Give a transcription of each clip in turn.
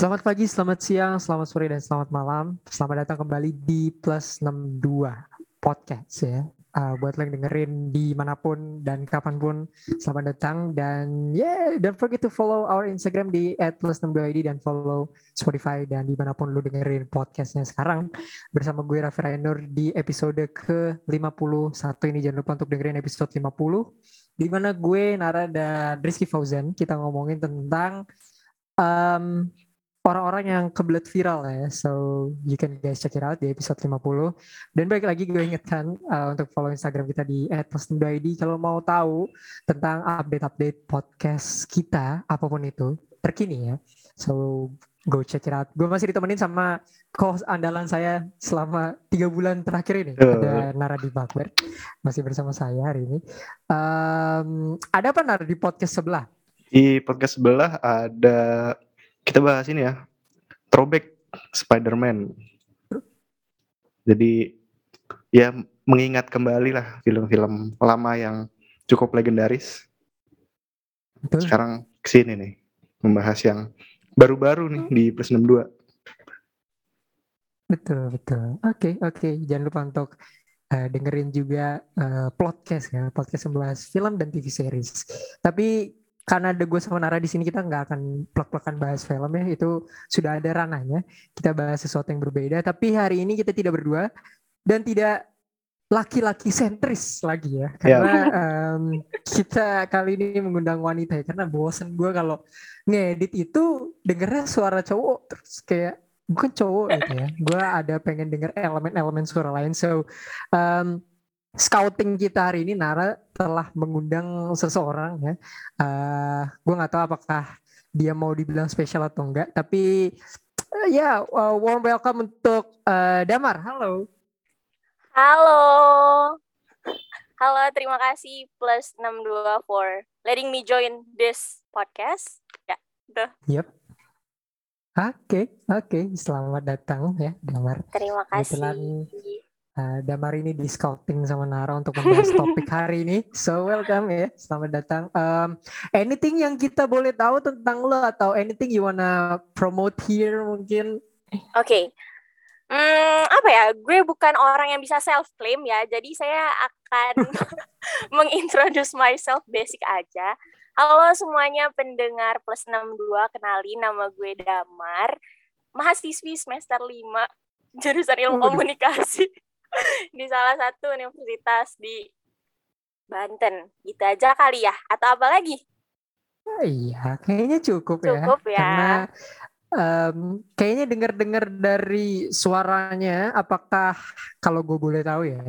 Selamat pagi, selamat siang, selamat sore, dan selamat malam. Selamat datang kembali di Plus 62 Podcast ya. Uh, buat lo yang dengerin di mana pun dan kapan pun, selamat datang. Dan yeah, don't forget to follow our Instagram di @plus62id dan follow Spotify dan di mana pun lo dengerin podcastnya sekarang. Bersama gue Raffi Rainur di episode ke-51 ini. Jangan lupa untuk dengerin episode 50. Di mana gue, Nara, dan Rizky Fauzan, kita ngomongin tentang um, orang-orang yang kebelet viral ya. So you can guys check it out di episode 50. Dan baik lagi gue ingetkan uh, untuk follow Instagram kita di @postumdaidi kalau mau tahu tentang update-update podcast kita apa pun itu terkini ya. So go check it out. Gue masih ditemenin sama host andalan saya selama tiga bulan terakhir ini. Uh. Ada Nara di Bakber. Masih bersama saya hari ini. Um, ada apa Nara di podcast sebelah? Di podcast sebelah ada kita bahas ini ya throwback Spider-Man. Jadi ya mengingat kembali lah film-film lama yang cukup legendaris. Betul. Sekarang ke sini nih membahas yang baru-baru nih di plus 62. Betul, betul. Oke, okay, oke. Okay. Jangan lupa untuk uh, dengerin juga uh, podcast ya, podcast 11 film dan TV series. Tapi karena ada gue sama Nara di sini kita nggak akan plek-plekan bahas film ya. Itu sudah ada ranahnya. Kita bahas sesuatu yang berbeda. Tapi hari ini kita tidak berdua dan tidak laki-laki sentris lagi ya. Karena yeah. um, kita kali ini mengundang wanita ya. Karena bosen gue kalau ngedit itu dengernya suara cowok terus. Kayak bukan cowok gitu ya. Gue ada pengen denger elemen-elemen suara lain. So um, scouting kita hari ini Nara telah mengundang seseorang ya. Uh, gue nggak tahu apakah dia mau dibilang spesial atau enggak, tapi uh, ya yeah, uh, warm welcome untuk uh, Damar. Halo. Halo. Halo, terima kasih plus 62 for letting me join this podcast. Ya, udah. Yep. Oke, okay, oke. Okay. Selamat datang ya, Damar. Terima kasih. Kebetulan Uh, Damar ini di scouting sama Nara untuk membahas topik hari ini. So welcome ya, selamat datang. Um, anything yang kita boleh tahu tentang lo atau anything you wanna promote here mungkin? Oke, okay. hmm, apa ya? Gue bukan orang yang bisa self claim ya, jadi saya akan mengintroduce myself basic aja. Halo semuanya pendengar plus 62, kenali nama gue Damar, mahasiswi semester 5 jurusan ilmu komunikasi. di salah satu universitas di Banten. Gitu aja kali ya. Atau apa lagi? Oh, iya, kayaknya cukup, ya. Cukup ya. Karena um, kayaknya dengar-dengar dari suaranya, apakah kalau gue boleh tahu ya,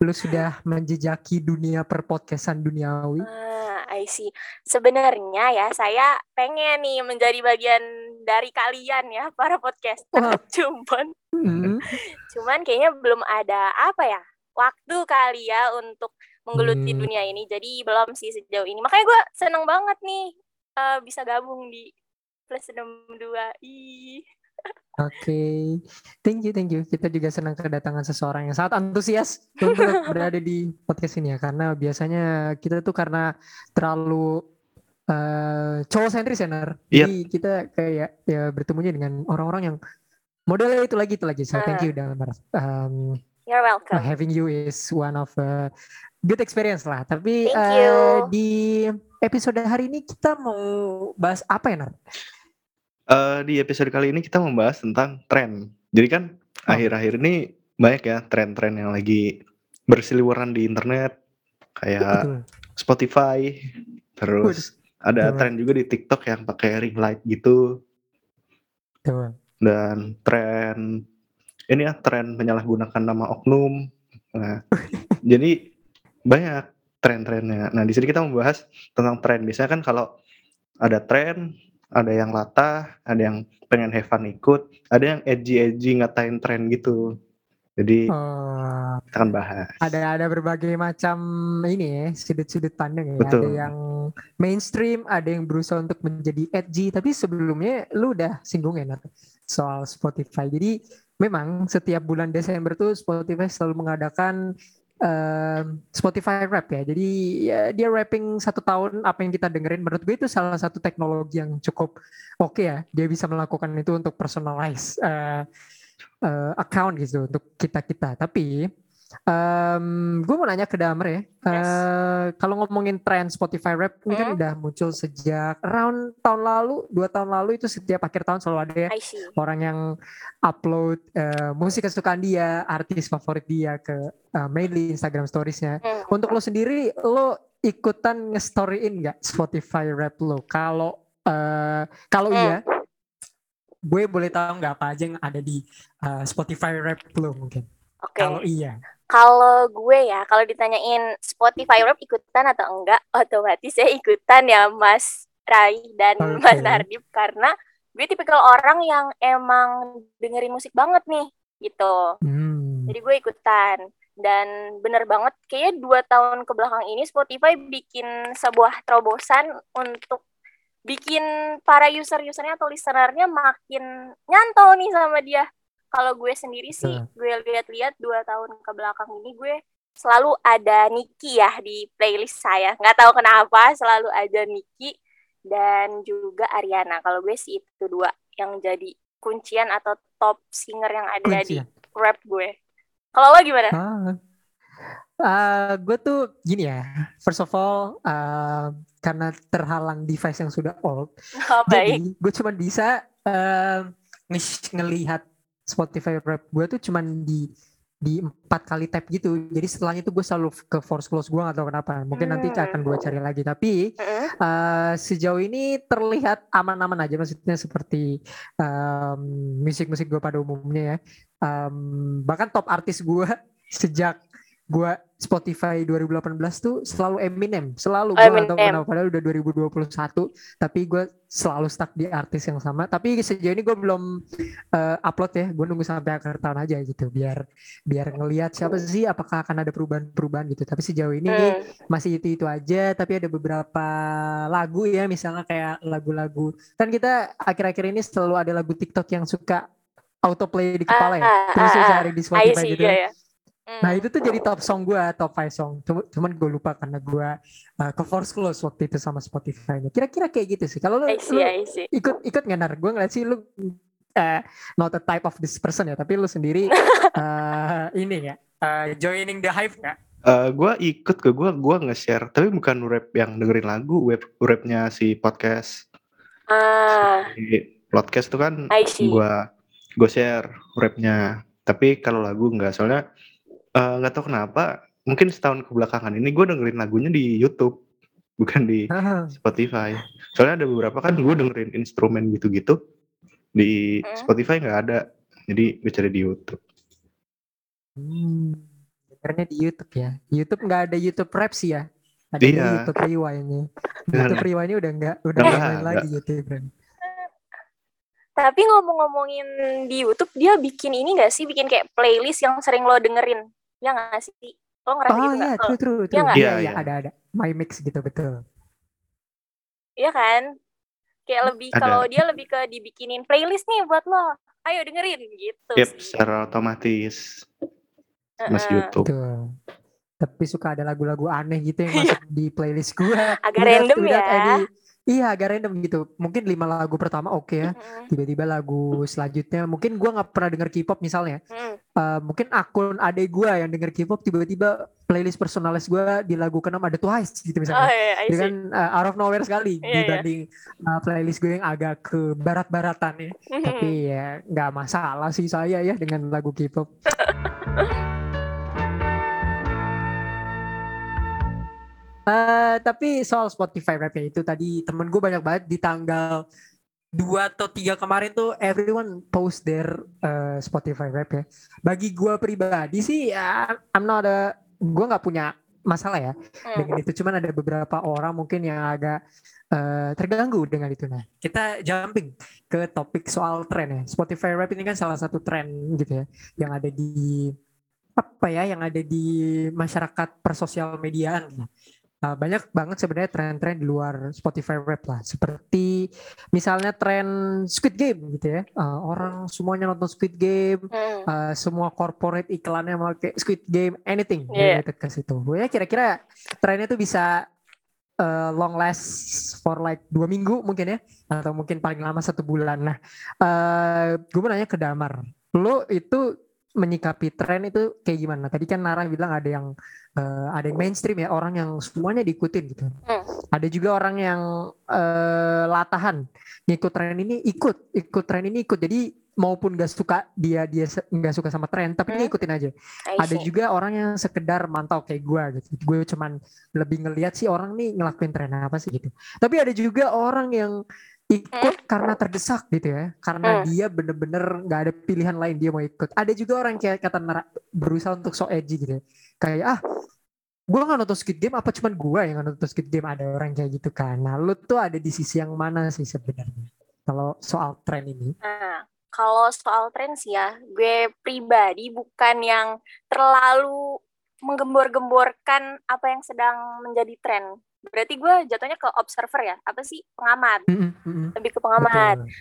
lu sudah menjejaki dunia perpodcastan duniawi? Ah, I see. Sebenarnya ya, saya pengen nih menjadi bagian dari kalian ya, para podcaster. Cuman Hmm. Cuman kayaknya belum ada apa ya waktu kali ya untuk menggeluti hmm. dunia ini. Jadi belum sih sejauh ini. Makanya gue seneng banget nih uh, bisa gabung di plus 62. Ih. Oke, okay. thank you, thank you. Kita juga senang kedatangan seseorang yang sangat antusias untuk berada di podcast ini ya, karena biasanya kita tuh karena terlalu uh, cowok sentris ya, Nar. Yep. Jadi kita kayak ya bertemunya dengan orang-orang yang modelnya itu lagi itu lagi so thank you ah. Damar um, you're welcome having you is one of uh, good experience lah tapi uh, di episode hari ini kita mau bahas apa ya Nar? Uh, di episode kali ini kita membahas tentang tren jadi kan oh. akhir-akhir oh. ini banyak ya tren-tren yang lagi berseliweran di internet kayak Betul. Spotify terus Betul. Ada Betul. tren juga di TikTok yang pakai ring light gitu Betul dan tren ini ya tren menyalahgunakan nama oknum. Nah, jadi banyak tren-trennya. Nah, di sini kita membahas tentang tren. Biasanya kan kalau ada tren, ada yang latah, ada yang pengen have fun ikut, ada yang edgy-edgy ngatain tren gitu. Jadi oh, kita akan bahas. Ada ada berbagai macam ini ya sudut-sudut pandang ya. Betul. Ada yang mainstream, ada yang berusaha untuk menjadi edgy. Tapi sebelumnya lu udah singgung ya soal Spotify. Jadi memang setiap bulan Desember tuh Spotify selalu mengadakan um, Spotify Rap ya. Jadi ya, dia rapping satu tahun apa yang kita dengerin. Menurut gue itu salah satu teknologi yang cukup oke okay ya. Dia bisa melakukan itu untuk personalize uh, uh, account gitu untuk kita kita. Tapi Um, gue mau nanya ke Damer ya. Yes. Uh, kalau ngomongin tren Spotify Rap ini kan hmm. udah muncul sejak round tahun lalu, dua tahun lalu itu setiap akhir tahun selalu ada ya orang yang upload uh, musik kesukaan dia, artis favorit dia ke uh, mainly Instagram Storiesnya. Hmm. Untuk lo sendiri, lo ikutan nge-storyin nggak Spotify Rap lo? Kalau uh, kalau hmm. iya, gue boleh tahu nggak apa aja yang ada di uh, Spotify Rap lo mungkin? Okay. Kalau iya. Kalau gue ya, kalau ditanyain Spotify Rap ikutan atau enggak, otomatis saya ikutan ya Mas Rai dan okay. Mas Nardip karena gue tipikal orang yang emang dengerin musik banget nih gitu. Hmm. Jadi gue ikutan dan bener banget kayaknya dua tahun ke belakang ini Spotify bikin sebuah terobosan untuk bikin para user-usernya atau listenernya makin nyantol nih sama dia kalau gue sendiri sih gue lihat-lihat dua tahun ke belakang ini gue selalu ada Niki ya di playlist saya nggak tahu kenapa selalu ada Niki dan juga Ariana kalau gue sih itu dua yang jadi kuncian atau top singer yang ada kuncian. di rap gue kalau lo gimana? Ah. Uh, gue tuh gini ya, first of all uh, karena terhalang device yang sudah old, oh, jadi gue cuma bisa uh, ngelihat Spotify rap gue tuh cuman di di empat kali tap gitu. Jadi setelahnya tuh gue selalu ke force close gue atau kenapa. Mungkin nanti hmm. akan gue cari lagi. Tapi uh, sejauh ini terlihat aman-aman aja. Maksudnya seperti um, musik-musik gue pada umumnya ya. Um, bahkan top artis gue sejak gue Spotify 2018 tuh selalu Eminem. Selalu gue atau kenapa padahal udah 2021 tapi gue selalu stuck di artis yang sama. Tapi sejauh ini gue belum uh, upload ya. Gue nunggu sampai akhir tahun aja gitu biar biar ngelihat siapa sih apakah akan ada perubahan-perubahan gitu. Tapi sejauh ini hmm. masih itu itu aja. Tapi ada beberapa lagu ya misalnya kayak lagu-lagu kan kita akhir-akhir ini selalu ada lagu TikTok yang suka autoplay di kepala ya. Ah, terus ah, cari di ah. Spotify gitu. ya. Ya Nah itu tuh jadi top song gue, top five song. Cuman gue lupa karena gue uh, ke force close waktu itu sama Spotify-nya. Kira-kira kayak gitu sih. Kalau lu, lu ikut ikut nggak nar? Gue ngeliat sih lu uh, not a type of this person ya, tapi lu sendiri uh, ini ya uh, joining the hype ya. Uh, gue ikut ke gue, gue nge-share, tapi bukan rap yang dengerin lagu, web rapnya si podcast. Ah. Si podcast tuh kan gue gue share rapnya, tapi kalau lagu enggak, soalnya Eh, nggak uh, tahu kenapa, mungkin setahun kebelakangan ini gue dengerin lagunya di YouTube, bukan di Spotify. Soalnya ada beberapa kan gue dengerin instrumen gitu-gitu, di hmm. Spotify nggak ada, jadi gue cari di YouTube. Hmm, dengernya di YouTube ya. YouTube nggak ada YouTube Rap sih ya? Ada iya. YouTube Rewind-nya. YouTube Rewind-nya udah nggak udah nggak main lagi YouTube kan. Tapi ngomong-ngomongin di YouTube, dia bikin ini gak sih? Bikin kayak playlist yang sering lo dengerin. Ya nggak sih? Lo ngerasa oh, gitu iya, gak? true, true, true. Iya, iya, iya, ada, ada. My mix gitu, betul. Iya kan? Kayak lebih, kalau dia lebih ke dibikinin playlist nih buat lo. Ayo dengerin, gitu yep, sih. secara otomatis. Uh-uh. Mas YouTube. Betul. Tapi suka ada lagu-lagu aneh gitu yang masuk di playlist gue. Agak random ya. Iya agak random gitu. Mungkin lima lagu pertama oke okay ya. Tiba-tiba lagu selanjutnya mungkin gue nggak pernah denger K-pop misalnya. Uh, mungkin akun adek gue yang denger K-pop tiba-tiba playlist personalis gue di lagu keenam ada Twice gitu misalnya. Oh, yeah, Dengan uh, out of nowhere sekali yeah, iya. dibanding yeah. Uh, playlist gue yang agak ke barat-baratan ya. Tapi ya nggak masalah sih saya ya dengan lagu K-pop. Uh, tapi soal Spotify rap ya itu tadi temen gue banyak banget di tanggal dua atau tiga kemarin tuh everyone post their uh, Spotify rap ya. Bagi gue pribadi sih ya I'm not a gue nggak punya masalah ya hmm. dengan itu. Cuman ada beberapa orang mungkin yang agak uh, terganggu dengan itu. Nah kita jumping ke topik soal tren ya. Spotify rap ini kan salah satu tren gitu ya yang ada di apa ya yang ada di masyarakat persosial mediaan. Uh, banyak banget sebenarnya tren-tren di luar Spotify Rap lah. Seperti misalnya tren Squid Game gitu ya. Uh, orang semuanya nonton Squid Game, Hmm. uh, semua corporate iklannya pakai Squid Game, anything Yeah. related ke situ. Ya kira-kira trennya tuh bisa uh, long last for like dua minggu mungkin ya, atau mungkin paling lama satu bulan. Nah, uh, gue mau nanya ke Damar, lo itu menyikapi tren itu kayak gimana? Tadi kan Nara bilang ada yang uh, ada yang mainstream ya, orang yang semuanya diikutin gitu. Hmm. Ada juga orang yang uh, latahan, ngikut tren ini ikut, ikut tren ini ikut. Jadi maupun gak suka dia dia nggak suka sama tren, tapi dia Hmm. ikutin aja. Ada juga orang yang sekedar mantau kayak gue gitu. Gue cuman lebih ngeliat sih orang nih ngelakuin tren apa sih gitu. Tapi ada juga orang yang ikut karena terdesak gitu ya. Karena Hmm. dia bener-bener nggak ada pilihan lain dia mau ikut. Ada juga orang kayak kata berusaha untuk so edgy gitu ya. Kayak ah gue nggak nonton Squid Game apa cuman gue yang nggak nonton Squid Game ada orang kayak gitu kan. Nah lu tuh ada di sisi yang mana sih sebenarnya? Kalau soal tren ini. Nah, kalau soal tren sih ya, gue pribadi bukan yang terlalu menggembor-gemborkan apa yang sedang menjadi tren. Berarti gue jatuhnya ke observer ya, apa sih pengamat, Mm-mm, mm-mm. lebih ke pengamat. Betul.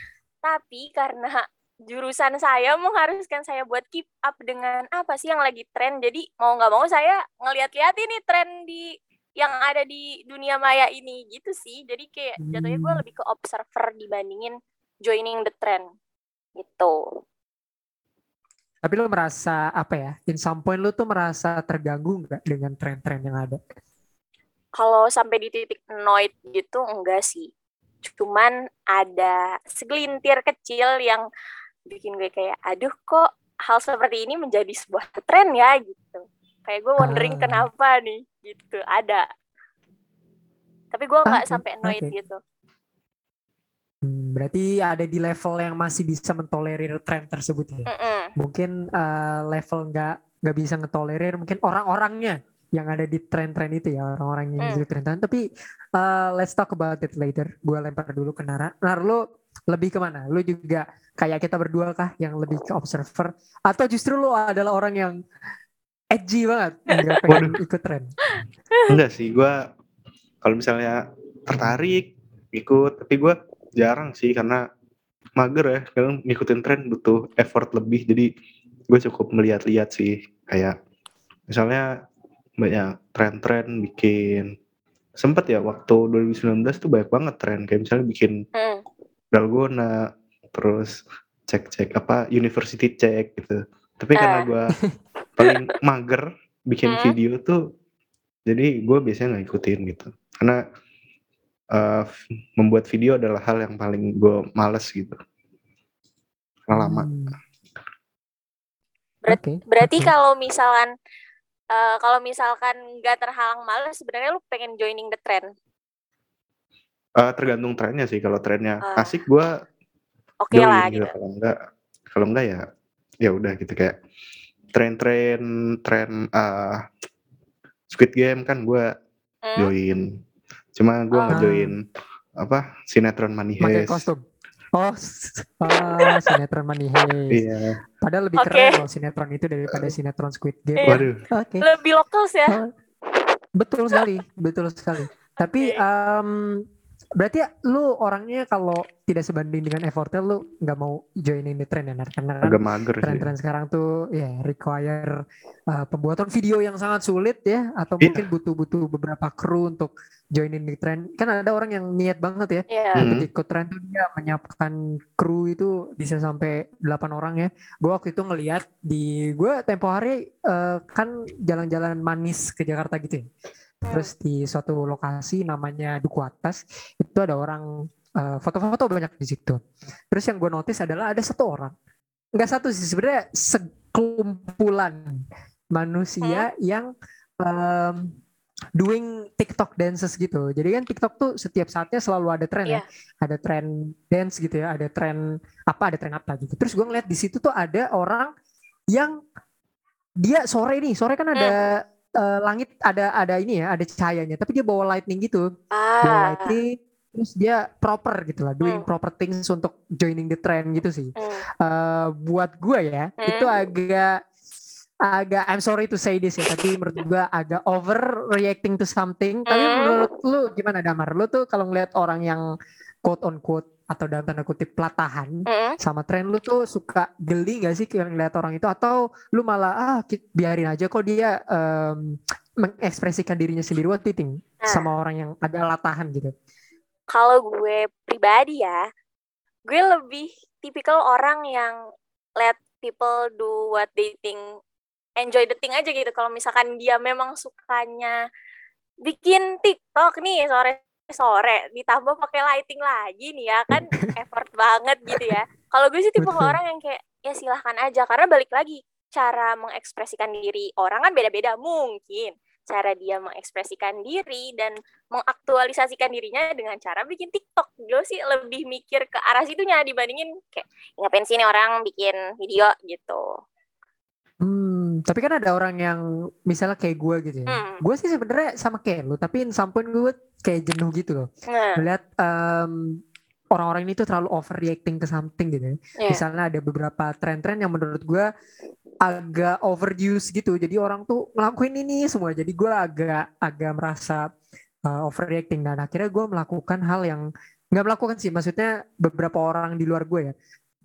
Tapi karena jurusan saya mengharuskan saya buat keep up dengan apa sih yang lagi tren, jadi mau nggak mau saya ngeliat-liat ini tren di yang ada di dunia maya ini gitu sih. Jadi kayak jatuhnya gue Hmm. lebih ke observer dibandingin joining the trend gitu. Tapi lu merasa apa ya? In some point lu tuh merasa terganggu nggak dengan tren-tren yang ada? Kalau sampai di titik annoyed gitu enggak sih. Cuman ada segelintir kecil yang bikin gue kayak aduh kok hal seperti ini menjadi sebuah tren ya gitu. Kayak gue wondering Ah. kenapa nih gitu. Ada. Tapi gue nggak Oke, sampai annoyed oke. gitu. Hmm, berarti ada di level yang masih bisa mentolerir tren tersebut ya. Mm-mm. Mungkin eh, level nggak nggak bisa ngetolerir mungkin orang-orangnya yang ada di tren-tren itu ya orang-orang yang Hmm. di tren-tren. Tapi eh, let's talk about it later. Gue lempar dulu ke Nara. Nara lu lebih ke mana? Lu juga kayak kita berdua kah yang lebih ke observer? Atau justru lu adalah orang yang edgy banget nggak pengen ikut tren? Enggak sih, gua kalau misalnya tertarik ikut, tapi gua jarang sih karena mager ya. Kadang ngikutin tren butuh effort lebih, jadi gue cukup melihat-lihat sih. Kayak misalnya banyak tren-tren bikin sempet ya waktu 2019 tuh banyak banget tren kayak misalnya bikin Mm. dalgona terus cek-cek apa university check gitu tapi karena Ah. gua paling mager bikin Hmm. video tuh jadi gue biasanya nggak ikutin gitu karena eh, f- membuat video adalah hal yang paling gue males gitu karena lama Hmm. Berat- Oke, Berarti oke. kalau misalkan eh, kalau misalkan nggak terhalang malas, sebenarnya lu pengen joining the trend. Eh, tergantung trennya sih kalau trennya Ah. asik gue Oke join lah gitu gitu. kalau enggak kalau enggak ya ya udah gitu kayak tren-tren tren eh, Squid Game kan gue Hmm? join cuma gue nggak Ah. join apa sinetron Money pakai Heist kostum. Oh, ah, sinetron Money Heist. iya Padahal lebih Oke. keren loh sinetron itu daripada sinetron Squid Game. Iya. waduh Oke, Lebih lokal ya. Oh, betul sekali, betul sekali. Tapi Oke. Berarti lu orangnya kalau tidak sebanding dengan effortnya lu nggak mau joinin the trend ya, Nar? karena kan agak mager sih tren-tren sekarang tuh ya require uh, pembuatan video yang sangat sulit ya atau Iya. mungkin butuh-butuh beberapa kru untuk joinin di tren kan ada orang yang niat banget ya Iya. Hmm. untuk ikut tren tuh dia menyiapkan kru itu bisa sampai 8 orang ya gue waktu itu ngeliat di gue tempo hari uh, kan jalan-jalan manis ke Jakarta gitu ya terus di suatu lokasi namanya Duku Atas itu ada orang uh, foto-foto banyak di situ terus yang gue notice adalah ada satu orang nggak satu sih sebenarnya sekumpulan manusia yang um, doing TikTok dances gitu. Jadi kan TikTok tuh setiap saatnya selalu ada tren ya. Iya. Ada tren dance gitu ya, ada tren apa, ada tren apa gitu. Terus gue ngeliat di situ tuh ada orang yang dia sore nih, sore kan ada eh, langit ada ada ini ya, ada cahayanya, tapi dia bawa lightning gitu. Bawa Ah. lightning terus dia proper gitu lah, doing Hmm. proper things untuk joining the trend gitu sih Hmm. eh buat gue ya Hmm. itu agak agak I'm sorry to say this ya, tapi menurut gue agak overreacting to something. Tapi Hmm. menurut lu gimana Damar? Lu tuh kalau ngeliat orang yang quote on quote atau dalam tanda kutip pelatahan Mm-mm. sama tren lu tuh suka geli gak sih kalau ngeliat orang itu atau lu malah ah biarin aja kok dia em, mengekspresikan dirinya sendiri what do you think Nah. sama orang yang agak latahan gitu. kalau gue pribadi ya, gue lebih tipikal orang yang let people do what they think, enjoy the thing aja gitu. Kalau misalkan dia memang sukanya bikin TikTok nih sore sore ditambah pakai lighting lagi nih ya kan effort banget gitu ya. Kalau gue sih tipe Betul. orang yang kayak ya silahkan aja karena balik lagi cara mengekspresikan diri orang kan beda-beda mungkin cara dia mengekspresikan diri dan mengaktualisasikan dirinya dengan cara bikin TikTok. Gue sih lebih mikir ke arah situnya dibandingin kayak ngapain sih nih orang bikin video gitu. Hmm, tapi kan ada orang yang misalnya kayak gue gitu ya. Hmm. Gue sih sebenarnya sama kayak lu, tapi in some point gue kayak jenuh gitu loh. Nah, Melihat em, orang-orang ini tuh terlalu overreacting ke something gitu ya. ya. Misalnya ada beberapa tren-tren yang menurut gue agak overuse gitu. Jadi orang tuh ngelakuin ini semua. Jadi gue agak agak merasa uh, overreacting dan akhirnya gue melakukan hal yang nggak melakukan sih. Maksudnya beberapa orang di luar gue ya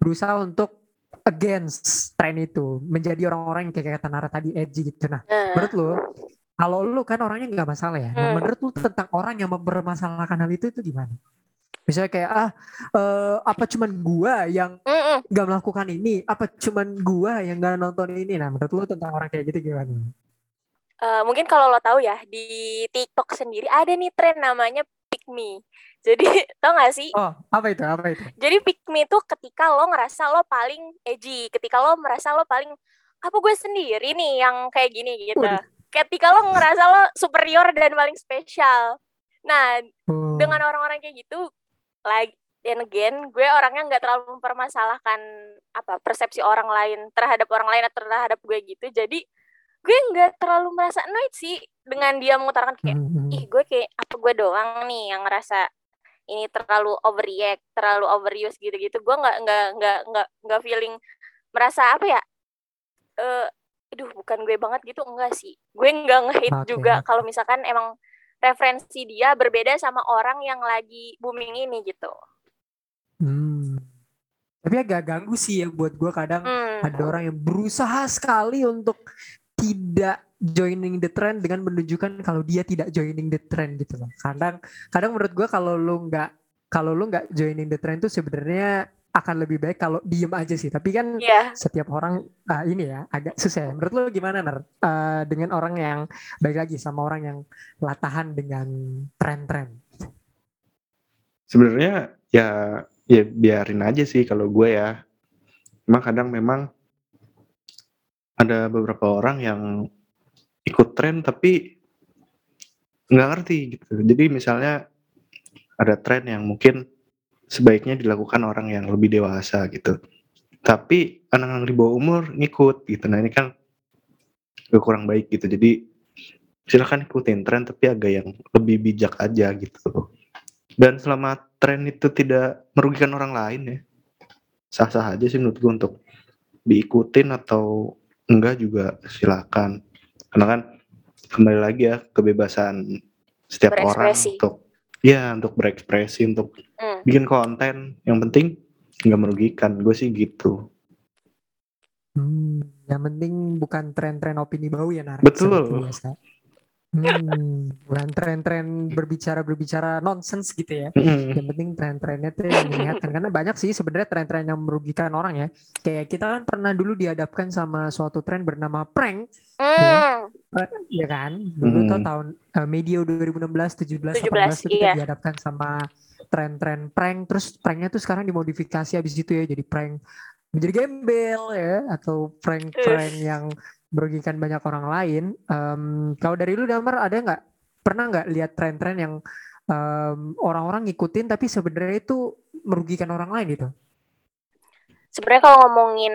berusaha untuk against tren itu menjadi orang-orang yang kayak kata Nara tadi edgy gitu. Nah, Nah, menurut lu kalau lu kan orangnya nggak masalah ya. Nah, Hmm. menurut lu tentang orang yang mempermasalahkan hal itu itu gimana? Misalnya kayak ah eh, apa cuman gua yang nggak melakukan ini? Apa cuman gua yang nggak nonton ini? Nah, menurut lu tentang orang kayak gitu gimana? Eh, mungkin kalau lo tahu ya di TikTok sendiri ada nih tren namanya pick me. Jadi tau gak sih? Oh, apa itu? Apa itu? Jadi pick me itu ketika lo ngerasa lo paling edgy, ketika lo merasa lo paling apa gue sendiri nih yang kayak gini gitu. Waduh. Ketika lo ngerasa lo superior dan paling spesial. Nah, Oh. dengan orang-orang kayak gitu, like and again, gue orangnya nggak terlalu mempermasalahkan apa persepsi orang lain terhadap orang lain atau terhadap gue gitu. Jadi gue nggak terlalu merasa annoyed sih dengan dia mengutarakan kayak, Hmm, hmm. ih gue kayak apa gue doang nih yang ngerasa ini terlalu overreact, terlalu overuse gitu-gitu. Gue nggak nggak nggak nggak nggak feeling merasa apa ya? Eh, aduh bukan gue banget gitu enggak sih. Gue nggak nge-hate Oke, juga kalau misalkan emang referensi dia berbeda sama orang yang lagi booming ini gitu. Hmm. Tapi agak ganggu sih ya buat gua kadang Hmm. ada orang yang berusaha sekali untuk tidak joining the trend dengan menunjukkan kalau dia tidak joining the trend gitu loh. Kadang kadang menurut gua kalau lu nggak kalau lu nggak joining the trend tuh sebenarnya akan lebih baik kalau diem aja sih. Tapi kan Iya. setiap orang ah, ini ya agak susah. ya. Menurut lu gimana Ner? Eh, dengan orang yang baik lagi sama orang yang latahan dengan tren-tren. Sebenarnya ya ya biarin aja sih kalau gue ya. Cuma kadang memang ada beberapa orang yang ikut tren tapi nggak ngerti gitu. Jadi misalnya ada tren yang mungkin sebaiknya dilakukan orang yang lebih dewasa gitu. Tapi anak-anak di bawah umur ngikut gitu. Nah ini kan kurang baik gitu. Jadi silakan ikutin tren tapi agak yang lebih bijak aja gitu. Dan selama tren itu tidak merugikan orang lain ya, sah-sah aja sih menurut gue untuk diikutin atau enggak juga silakan. Karena kan kembali lagi ya kebebasan setiap orang untuk ya untuk berekspresi untuk Hmm. bikin konten yang penting nggak merugikan gue sih gitu Hmm, yang penting bukan tren-tren opini bau ya Nar. Betul. Seperti biasa. Hmm, bukan tren-tren berbicara-berbicara nonsens gitu ya. Mm-mm. Yang penting tren-trennya tuh yang menyehatkan karena banyak sih sebenarnya tren-tren yang merugikan orang ya. Kayak kita kan pernah dulu dihadapkan sama suatu tren bernama prank, Hmm. ya kan? Dulu tuh Hmm. tahun eh, medio 2016, 17, 17, 18 tuh kita iya. dihadapkan sama tren-tren prank. Terus pranknya tuh sekarang dimodifikasi habis itu ya jadi prank menjadi gembel ya atau prank-prank yang merugikan banyak orang lain. Em, kalau dari lu Damar ada nggak pernah nggak lihat tren-tren yang em, orang-orang ngikutin tapi sebenarnya itu merugikan orang lain gitu? Sebenarnya kalau ngomongin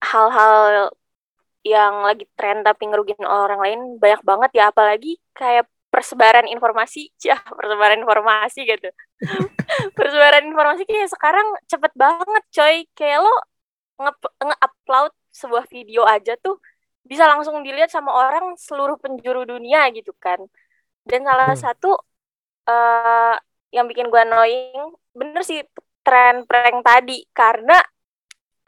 hal-hal yang lagi tren tapi ngerugiin orang lain banyak banget ya apalagi kayak persebaran informasi ya persebaran informasi gitu persebaran informasi kayak sekarang cepet banget coy kayak lo nge- nge-upload sebuah video aja tuh bisa langsung dilihat sama orang seluruh penjuru dunia gitu kan. Dan salah Hmm. satu eh yang bikin gue annoying bener sih tren prank tadi. Karena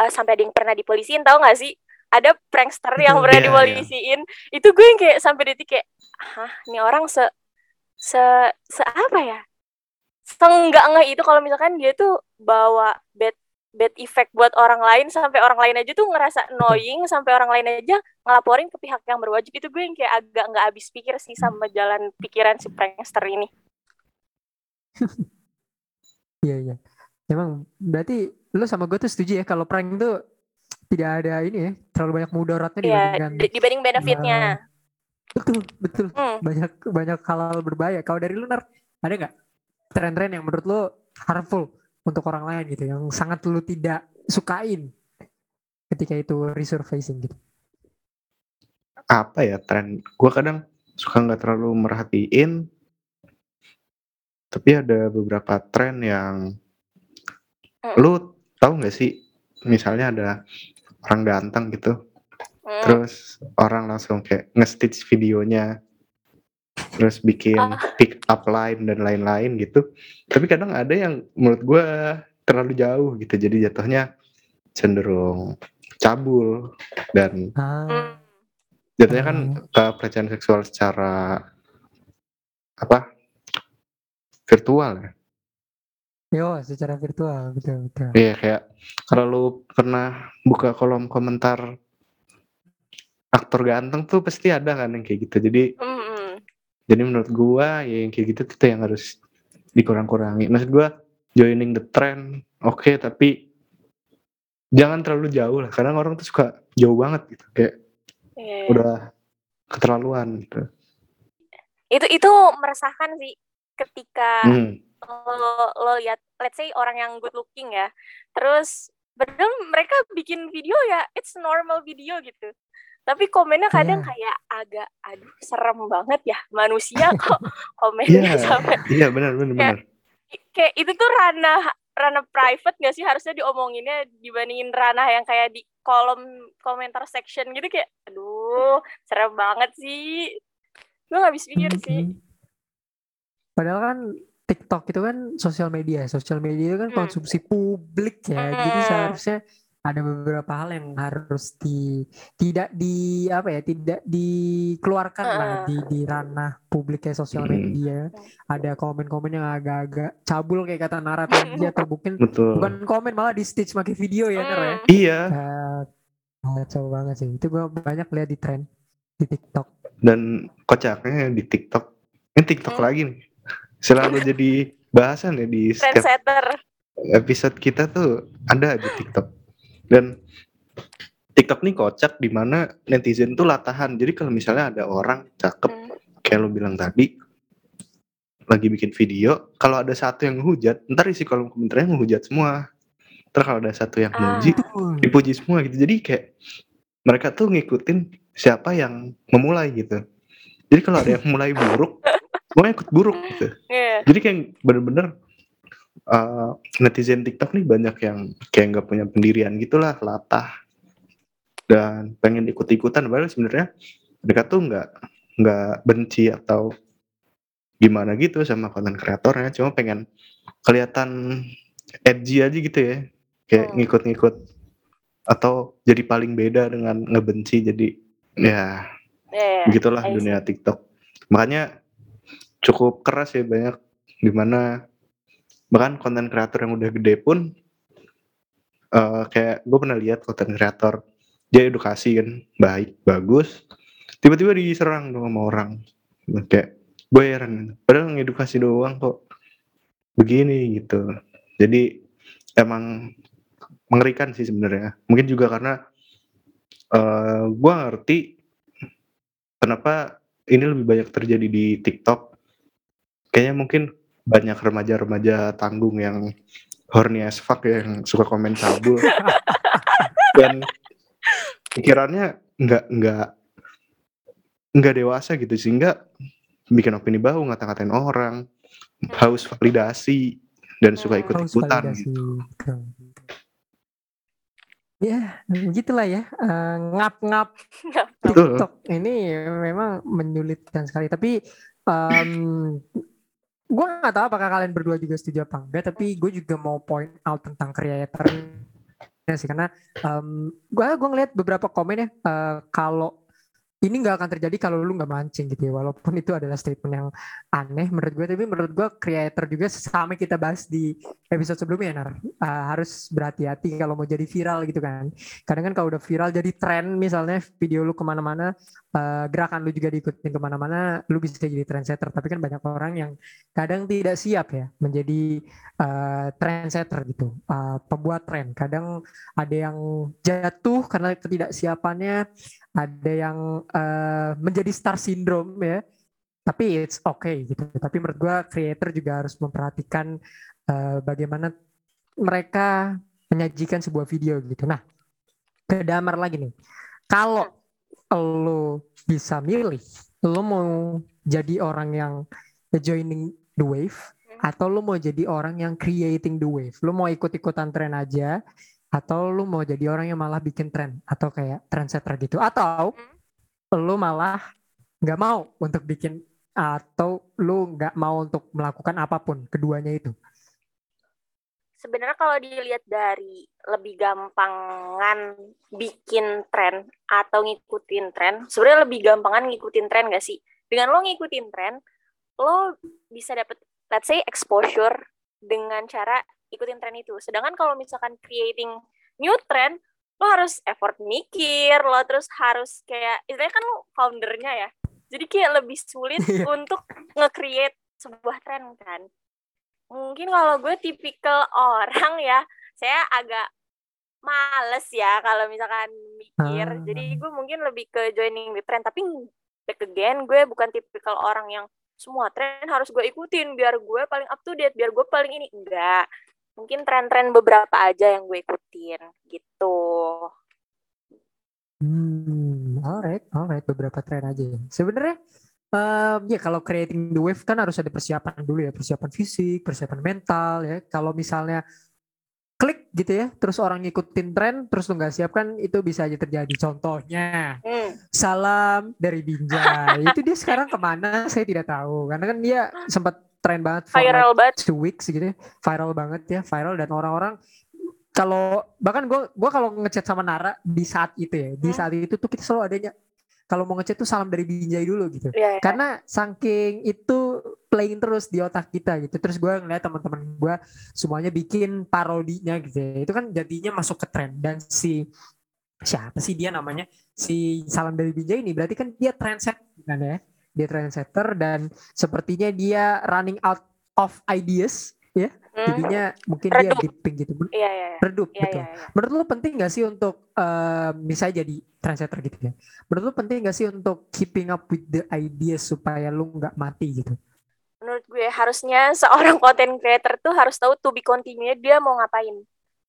eh, sampai ada yang pernah dipolisiin tahu nggak sih? Ada prankster yang pernah Iya, iya. dipolisiin. Itu gue yang kayak sampai detik kayak hah ini orang se se se apa ya? Seenggak nggak itu kalau misalkan dia tuh bawa bad bad effect buat orang lain sampai orang lain aja tuh ngerasa annoying sampai orang lain aja ngelaporin ke pihak yang berwajib itu gue yang kayak agak nggak habis pikir sih sama jalan pikiran si prankster ini Iya iya. Emang berarti lu sama gue tuh setuju ya kalau prank tuh tidak ada ini ya terlalu banyak mudaratnya ya dibandingkan di- dibanding benefitnya betul betul Hmm. banyak banyak hal berbahaya. Kalau dari lu Nar, ada nggak tren-tren yang menurut lu harmful untuk orang lain gitu yang sangat lu tidak sukain ketika itu resurfacing gitu. Apa ya tren? Gua kadang suka nggak terlalu merhatiin. Tapi ada beberapa tren yang Hmm. lu tahu nggak sih? Misalnya ada orang ganteng gitu, Hmm. terus orang langsung kayak nge-stitch videonya, terus bikin Ah. pick up line dan lain-lain gitu. Tapi kadang ada yang menurut gua terlalu jauh gitu, jadi jatuhnya cenderung cabul dan Ah, jatuhnya kan Hmm. ke pelecehan seksual secara apa virtual ya. yo secara virtual betul betul. Iya kayak kalau lu pernah buka kolom komentar aktor ganteng tuh pasti ada kan yang kayak gitu. Jadi hmm. Jadi menurut gua ya yang kayak gitu tuh yang harus dikurang-kurangi. Maksud gua joining the trend oke tapi jangan terlalu jauh lah. Kadang orang tuh suka jauh banget gitu kayak Iya. udah keterlaluan gitu. itu itu meresahkan sih ketika Hmm. lo lo lihat let's say orang yang good looking ya terus padahal mereka bikin video ya it's normal video gitu tapi komennya kadang Iya. kayak agak aduh serem banget ya manusia kok komennya Iya. sampai Iya benar benar benar. kayak itu tuh ranah ranah private gak sih harusnya diomonginnya dibandingin ranah yang kayak di kolom komentar section gitu kayak aduh serem banget sih gue gak habis pikir Hmm, sih. Padahal kan TikTok itu kan sosial media, sosial media itu kan Hmm. konsumsi publik ya. Jadi Hmm. seharusnya ada beberapa hal yang harus di tidak di apa ya, tidak dikeluarkan lah Heeh. di di ranah publik kayak sosial Hmm. media. Ada komen-komen yang agak-agak cabul kayak kata Nara tadi atau mungkin Betul. bukan komen malah di stitch pakai video ya Nar ya. Hmm. Iya. Eh, Kacau banget sih. Itu gue banyak lihat di tren di TikTok. dan kocaknya di TikTok ini TikTok Hmm. lagi nih selalu jadi bahasan ya di setiap episode kita tuh ada di TikTok dan TikTok nih kocak di mana netizen tuh latahan jadi kalau misalnya ada orang cakep Hmm. kayak lo bilang tadi lagi bikin video kalau ada satu yang ngehujat ntar isi kolom komentarnya ngehujat semua ntar kalau ada satu yang Ah. muji dipuji semua gitu jadi kayak mereka tuh ngikutin siapa yang memulai gitu jadi kalau ada yang mulai buruk semua ikut buruk gitu Iya. jadi kayak bener-bener uh, netizen TikTok nih banyak yang kayak nggak punya pendirian gitulah latah. Dan pengen ikut-ikutan padahal sebenarnya mereka tuh nggak nggak benci atau gimana gitu sama konten kreatornya. Cuma pengen kelihatan edgy aja gitu ya. Kayak Hmm. ngikut-ngikut atau jadi paling beda dengan ngebenci. Jadi ya Iya, begitulah I see. dunia TikTok. Makanya cukup keras ya banyak di mana bahkan konten kreator yang udah gede pun eh, kayak gue pernah lihat konten kreator dia edukasi kan baik bagus tiba-tiba diserang dong sama orang. Kayak gue heran padahal ngedukasi doang kok. Begini gitu. Jadi emang mengerikan sih sebenarnya. Mungkin juga karena eh gue ngerti kenapa ini lebih banyak terjadi di TikTok. Kayaknya mungkin banyak remaja-remaja tanggung yang horny as fuck ya, yang suka komen cabul. Dan pikirannya nggak nggak nggak dewasa gitu sehingga bikin opini baru ngata-ngatain orang haus validasi dan suka ikut Haus ikutan validasi. gitu. ya gitulah ya. Uh, ngap-ngap. TikTok ini memang menyulitkan sekali. Tapi um, gue nggak tahu apakah kalian berdua juga setuju apa enggak tapi gue juga mau point out tentang creator sih. Karena um, gue gue ngeliat beberapa komen ya uh, kalau ini nggak akan terjadi kalau lu nggak mancing gitu ya. Walaupun itu adalah statement yang aneh menurut gue tapi menurut gue creator juga sama kita bahas di episode sebelumnya Nar. Uh, harus berhati-hati kalau mau jadi viral gitu kan. Kadang kan kalau udah viral jadi tren misalnya video lu ke mana-mana uh, gerakan lu juga diikutin ke mana-mana lu bisa jadi trendsetter. Tapi kan banyak orang yang kadang tidak siap ya menjadi uh, trendsetter gitu. Uh, pembuat tren. Kadang ada yang jatuh karena ketidaksiapannya ada yang uh, menjadi star syndrome ya. Tapi it's okay gitu. Tapi menurut gue creator juga harus memperhatikan uh, bagaimana mereka menyajikan sebuah video gitu. Nah ke damar lagi nih. Kalau lo bisa milih lo mau jadi orang yang joining the wave atau lo mau jadi orang yang creating the wave. Lo mau ikut-ikutan tren aja atau lu mau jadi orang yang malah bikin tren atau kayak trendsetter gitu. Atau lu malah nggak mau untuk bikin atau lu nggak mau untuk melakukan apa pun keduanya itu sebenarnya kalau dilihat dari lebih gampangan bikin tren atau ngikutin tren sebenarnya lebih gampangan ngikutin tren gak sih dengan lo ngikutin tren lo bisa dapet let's say exposure dengan cara ikutin tren itu. Sedangkan kalau misalkan creating new trend, lo harus effort mikir, lo terus harus kayak, istilahnya kan lo foundernya ya. Jadi kayak lebih sulit untuk nge-create sebuah tren kan. Mungkin kalau gue tipikal orang ya, saya agak males ya kalau misalkan mikir. Hmm. Jadi gue mungkin lebih ke joining the trend. Tapi back again, gue bukan tipikal orang yang semua tren harus gue ikutin biar gue paling up to date, biar gue paling ini. Enggak mungkin tren-tren beberapa aja yang gue ikutin gitu. Hmm, alright, alright, beberapa tren aja. Ya. Sebenarnya, um, ya kalau creating the wave kan harus ada persiapan dulu ya, persiapan fisik, persiapan mental ya. Kalau misalnya klik gitu ya, terus orang ngikutin tren, terus lu nggak siap kan itu bisa aja terjadi. Contohnya, hmm. salam dari Binjai, itu dia sekarang ke mana? Saya tidak tahu, karena kan dia sempat tren banget viral like banget two weeks gitu ya viral banget ya viral dan orang-orang kalau bahkan gue gua kalau ngechat sama Nara di saat itu ya di hmm. saat itu tuh kita selalu adanya kalau mau ngechat tuh salam dari Binjai dulu gitu. Yeah, yeah. karena saking itu playing terus di otak kita gitu. Terus gue ngeliat teman-teman gue semuanya bikin parodinya gitu ya. itu kan jadinya masuk ke tren dan si siapa sih dia namanya? Si salam dari Binjai ini berarti kan dia trendset kan ya? Dia trendsetter dan sepertinya dia running out of ideas ya hmm. jadinya mungkin redup. dia dipping gitu iya, iya, iya. redup iya, betul iya, iya. menurut lu penting gak sih untuk uh, misalnya jadi trendsetter gitu ya menurut lu penting gak sih untuk keeping up with the ideas supaya lu nggak mati gitu menurut gue harusnya seorang content creator tuh harus tahu to be continue dia mau ngapain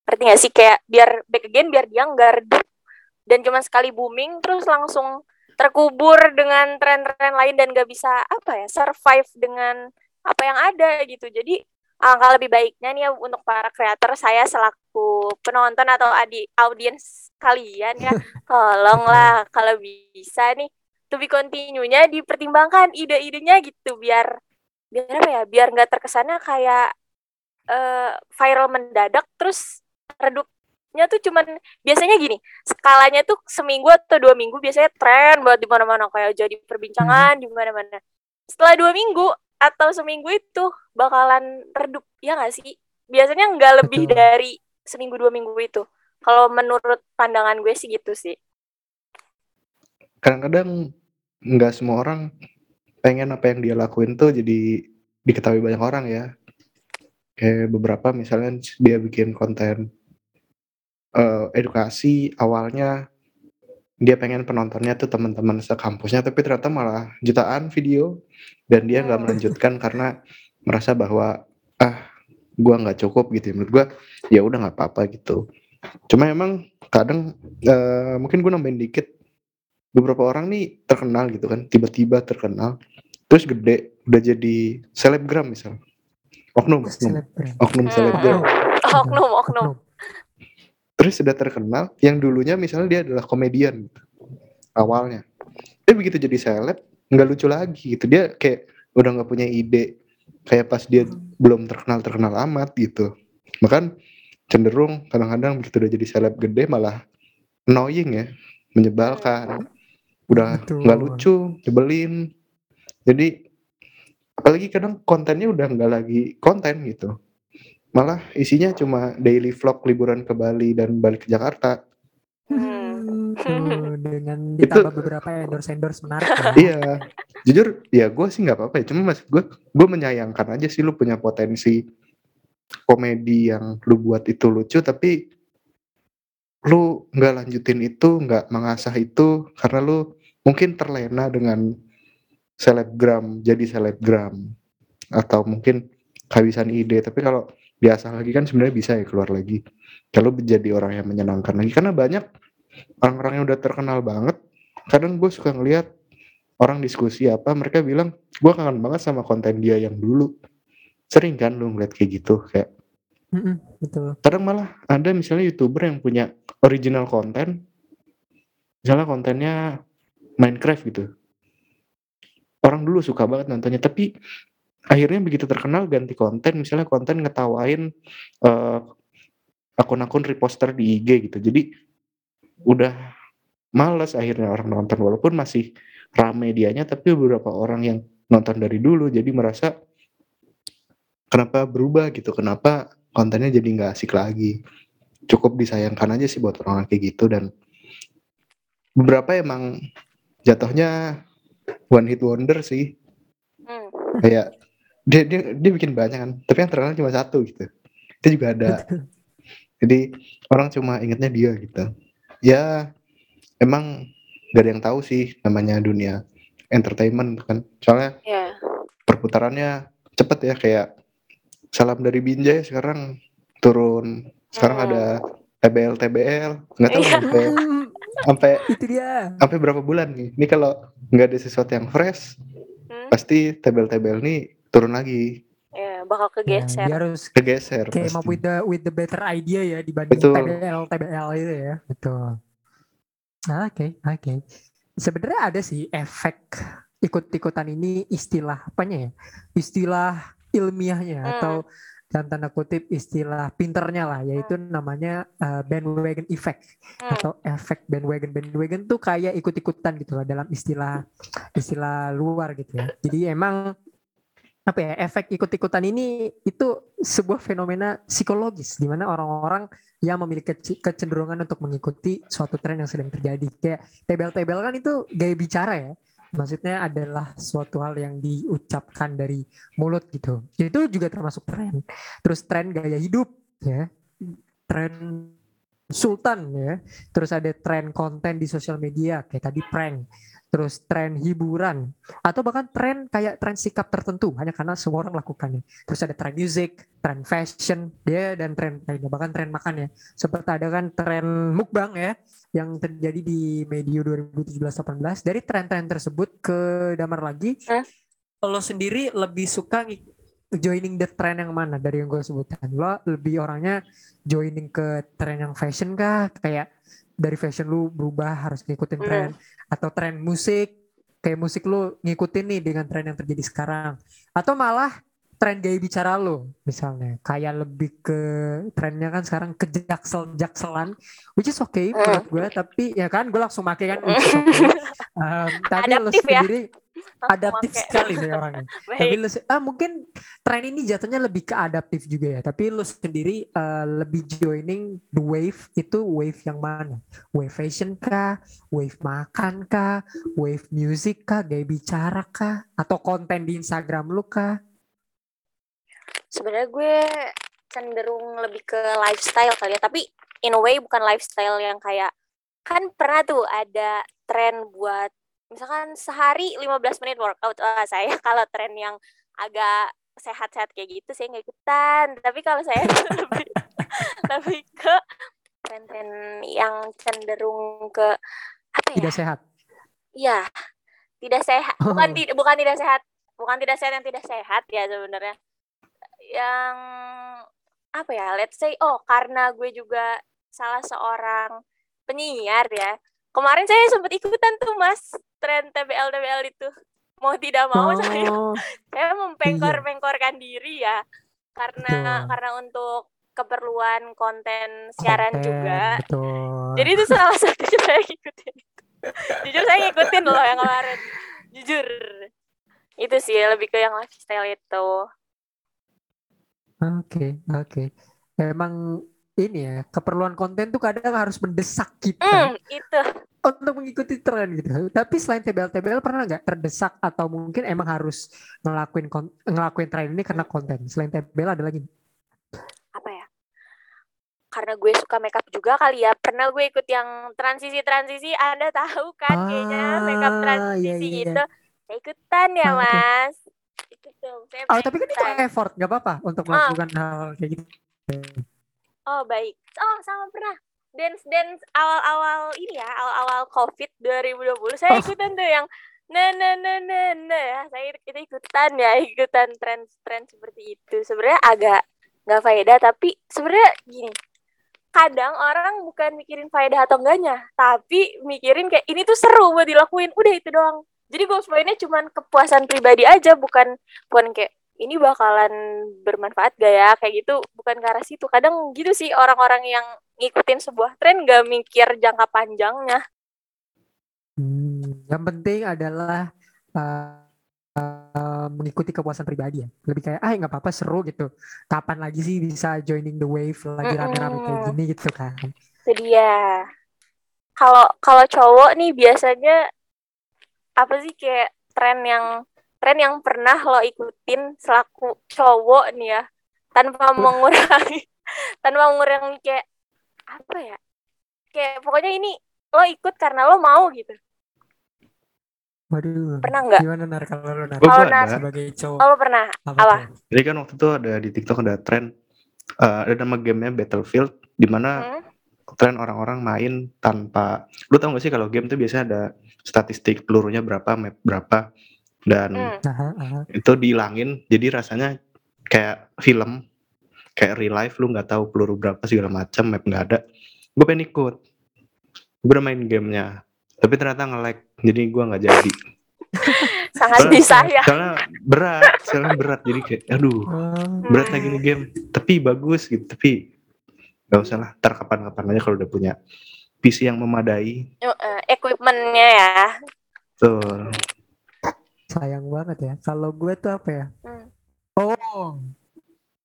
ngerti gak sih kayak biar back again biar dia nggak redup dan cuma sekali booming terus langsung terkubur dengan tren-tren lain dan gak bisa apa ya survive dengan apa yang ada gitu jadi angka lebih baiknya nih ya untuk para kreator saya selaku penonton atau adi audiens kalian ya. Tolonglah kalau bisa nih to be continue-nya dipertimbangkan ide-idenya gitu biar biar apa ya biar nggak terkesannya kayak uh, viral mendadak. Terus redup nya tuh cuman biasanya gini skalanya tuh seminggu atau dua minggu biasanya tren buat di mana-mana. Kayak jadi perbincangan di mana-mana. Setelah dua minggu atau seminggu itu bakalan redup ya nggak sih? Biasanya nggak lebih Betul. dari seminggu dua minggu itu. Kalau menurut pandangan gue sih gitu sih. Kadang-kadang nggak semua orang pengen apa yang dia lakuin tuh jadi diketahui banyak orang ya. Kayak beberapa misalnya dia bikin konten uh, edukasi awalnya dia pengen penontonnya tuh teman-teman sekampusnya tapi ternyata malah jutaan video. Dan dia nggak melanjutkan karena merasa bahwa ah gua nggak cukup gitu ya. menurut gua ya udah nggak apa-apa gitu. Cuma emang kadang uh, mungkin gue nambahin dikit beberapa orang nih terkenal gitu kan tiba-tiba terkenal terus gede udah jadi selebgram misal. Oknum oknum. Oknum selebgram. Oknum oknum terus sudah terkenal yang dulunya misalnya dia adalah komedian gitu, awalnya. Dia begitu jadi seleb nggak lucu lagi gitu. Dia kayak udah nggak punya ide kayak pas dia belum terkenal terkenal amat gitu. Bahkan cenderung kadang-kadang begitu udah jadi seleb gede malah annoying ya menyebalkan. Udah nggak lucu nyebelin. Jadi apalagi kadang kontennya udah nggak lagi konten gitu malah isinya cuma daily vlog liburan ke Bali dan balik ke Jakarta Hmm. Tuh, dengan ditambah beberapa endorse endorse menarik ya. iya jujur ya gue sih nggak apa-apa ya cuma mas gue gue menyayangkan aja sih lu punya potensi komedi yang lu buat itu lucu tapi lu nggak lanjutin itu nggak mengasah itu karena lu mungkin terlena dengan selebgram jadi selebgram atau mungkin kehabisan ide tapi kalau biasa lagi kan sebenarnya bisa ya keluar lagi. Kalau menjadi orang yang menyenangkan lagi karena banyak orang-orang yang udah terkenal banget kadang gue suka ngeliat orang diskusi apa mereka bilang gue kangen banget sama konten dia yang dulu. Sering kan lu ngeliat kayak gitu kayak Mm-mm, betul. kadang malah ada misalnya youtuber yang punya original konten misalnya kontennya Minecraft gitu. Orang dulu suka banget nontonnya tapi akhirnya begitu terkenal ganti konten misalnya konten ngetawain eh, akun-akun reposter di IG gitu. Jadi udah males akhirnya orang nonton walaupun masih rame dianya tapi beberapa orang yang nonton dari dulu jadi merasa kenapa berubah gitu? Kenapa kontennya jadi nggak asik lagi? Cukup disayangkan aja sih buat orang kayak gitu dan beberapa emang jatuhnya one hit wonder sih. Hmm. kayak dia dia dia bikin banyak kan tapi yang terkenal cuma satu gitu itu juga ada jadi orang cuma ingetnya dia gitu ya emang gak ada yang tahu sih namanya dunia entertainment kan soalnya Ya. perputarannya cepet ya kayak salam dari Binjai sekarang turun sekarang Hmm. ada TBL TBL nggak tahu Iya. sampai sampai itu dia. sampai berapa bulan nih ini kalau nggak ada sesuatu yang fresh Hmm. pasti TBL TBL nih turun lagi Ya, bakal Ya, kegeser. dia harus kegeser came up pasti. with the with the better idea ya dibanding Betul. TBL TBL itu ya. Betul. Nah, Oke, oke. Sebenarnya ada sih efek ikut-ikutan ini istilah apanya ya? Istilah ilmiahnya Hmm. atau dalam tanda kutip istilah pinternya lah yaitu namanya uh, bandwagon effect Hmm. atau efek bandwagon bandwagon tuh kayak ikut-ikutan gitu lah dalam istilah istilah luar gitu ya. Jadi emang apa ya efek ikut-ikutan ini itu sebuah fenomena psikologis di mana orang-orang yang memiliki kecenderungan untuk mengikuti suatu tren yang sedang terjadi. Kayak tebel-tebel kan itu gaya bicara ya. Maksudnya adalah suatu hal yang diucapkan dari mulut gitu. Itu juga termasuk tren. Terus tren gaya hidup ya. Tren sultan ya. Terus ada tren konten di sosial media kayak tadi prank terus tren hiburan atau bahkan tren kayak tren sikap tertentu hanya karena semua orang lakukannya terus ada tren musik tren fashion ya dan tren lainnya bahkan tren makan ya. Seperti ada kan tren mukbang ya yang terjadi di medio 2017-18 dari tren-tren tersebut ke damar lagi Hah? lo sendiri lebih suka joining the trend yang mana? Dari yang gue sebutkan. Lo lebih orangnya joining ke tren yang fashion kah? Kayak dari fashion lu berubah harus ngikutin Hmm. tren atau tren musik kayak musik lu ngikutin nih dengan tren yang terjadi sekarang atau malah tren gaya bicara lu misalnya. Kayak lebih ke trennya kan sekarang ke jaksel jakselan which is okay Hmm. menurut gue tapi ya kan gue langsung make kan. Which is okay. Um, tapi lu Adaptif ya. sendiri adaptif Oke. sekali nih orangnya. Tapi se- ah mungkin tren ini jatuhnya lebih ke adaptif juga ya. Tapi lu sendiri eh, lebih joining the wave itu wave yang mana? Wave fashion kah? Wave makan kah? Wave music kah? Gaya bicara kah? Atau konten di Instagram lu kah Sebenarnya gue cenderung lebih ke lifestyle kali ya, tapi in a way bukan lifestyle yang kayak kan pernah tuh ada tren buat misalkan sehari 15 menit workout. Wah, saya kalau tren yang agak sehat-sehat kayak gitu saya nggak ikutan. Tapi kalau saya lebih lebih ke tren-tren yang cenderung ke apa ya? tidak sehat Iya, tidak sehat. Bukan Oh. bukan tidak sehat. Bukan tidak sehat yang tidak sehat ya sebenarnya. Yang apa ya? Let's say oh karena gue juga salah seorang penyiar ya. Kemarin saya sempat ikutan tuh Mas tren TBL TBL itu. Mau tidak mau Oh, saya saya iya. mempengkor-pengkorkan diri ya. Karena Betul. karena untuk keperluan konten siaran konten, juga. Betul. Jadi itu salah satunya saya ngikutin. Jujur saya ngikutin loh yang kemarin. Jujur. Itu sih lebih ke yang lifestyle itu. Oke, oke. Emang ini ya, keperluan konten tuh kadang harus mendesak kita Hmm, itu. untuk mengikuti tren gitu. Tapi selain TBL-TBL pernah nggak terdesak atau mungkin emang harus ngelakuin ngelakuin tren ini karena konten. Selain TBL ada lagi. apa ya karena gue suka makeup juga kali ya pernah gue ikut yang transisi transisi anda tahu kan kayaknya makeup Ah, transisi iya, iya, iya. gitu ikutan ya Ah, mas ikut dong saya Oh, tapi kan itu effort, nggak apa-apa untuk Ah. melakukan hal kayak gitu. oh baik. Oh sama pernah dance dance awal awal ini ya awal awal covid 2020 saya Oh. ikutan tuh yang nah nah nah nah nah ya. Saya itu ikutan ya ikutan tren tren seperti itu. Sebenarnya agak nggak faedah tapi sebenarnya gini kadang orang bukan mikirin faedah atau enggaknya tapi mikirin kayak ini tuh seru buat dilakuin. Udah itu doang jadi goals pointnya cuman kepuasan pribadi aja bukan bukan kayak ini bakalan bermanfaat gak ya kayak gitu bukan ke arah situ kadang gitu sih orang-orang yang ngikutin sebuah tren gak mikir jangka panjangnya Hmm, yang penting adalah uh, uh, mengikuti kepuasan pribadi ya. Lebih kayak ah nggak apa-apa seru gitu. Kapan lagi sih bisa joining the wave lagi rame-rame kayak gini gitu kan. itu dia kalau kalau cowok nih biasanya apa sih kayak tren yang tren yang pernah lo ikutin selaku cowok nih ya? Tanpa mengurangi tanpa mengurangi kayak apa ya? Kayak pokoknya ini lo ikut karena lo mau gitu. Waduh. pernah nggak? Gimana nar? Kalau lu nar? Kalau ada. sebagai cowok lo pernah? apa, apa? Jadi kan waktu itu ada di TikTok ada tren eh, ada nama gamenya Battlefield di mana Hmm? tren orang-orang main tanpa lu tau gak sih kalau game tuh biasanya ada statistik pelurunya berapa map berapa dan Hmm. Aha, aha. itu dihilangin jadi rasanya kayak film kayak real life lu nggak tahu peluru berapa segala macam map nggak ada. Gue pengen ikut. Gue main gamenya tapi ternyata nge-lag jadi gue nggak jadi. Sangat disayang. soalnya berat soalnya berat jadi kayak aduh Oh, berat lagi nih game tapi bagus gitu tapi gak usah lah ntar kapan-kapan aja kalau udah punya PC yang memadai Eh, equipmentnya ya tuh sayang banget ya. Kalau gue tuh apa ya? Hmm. Oh,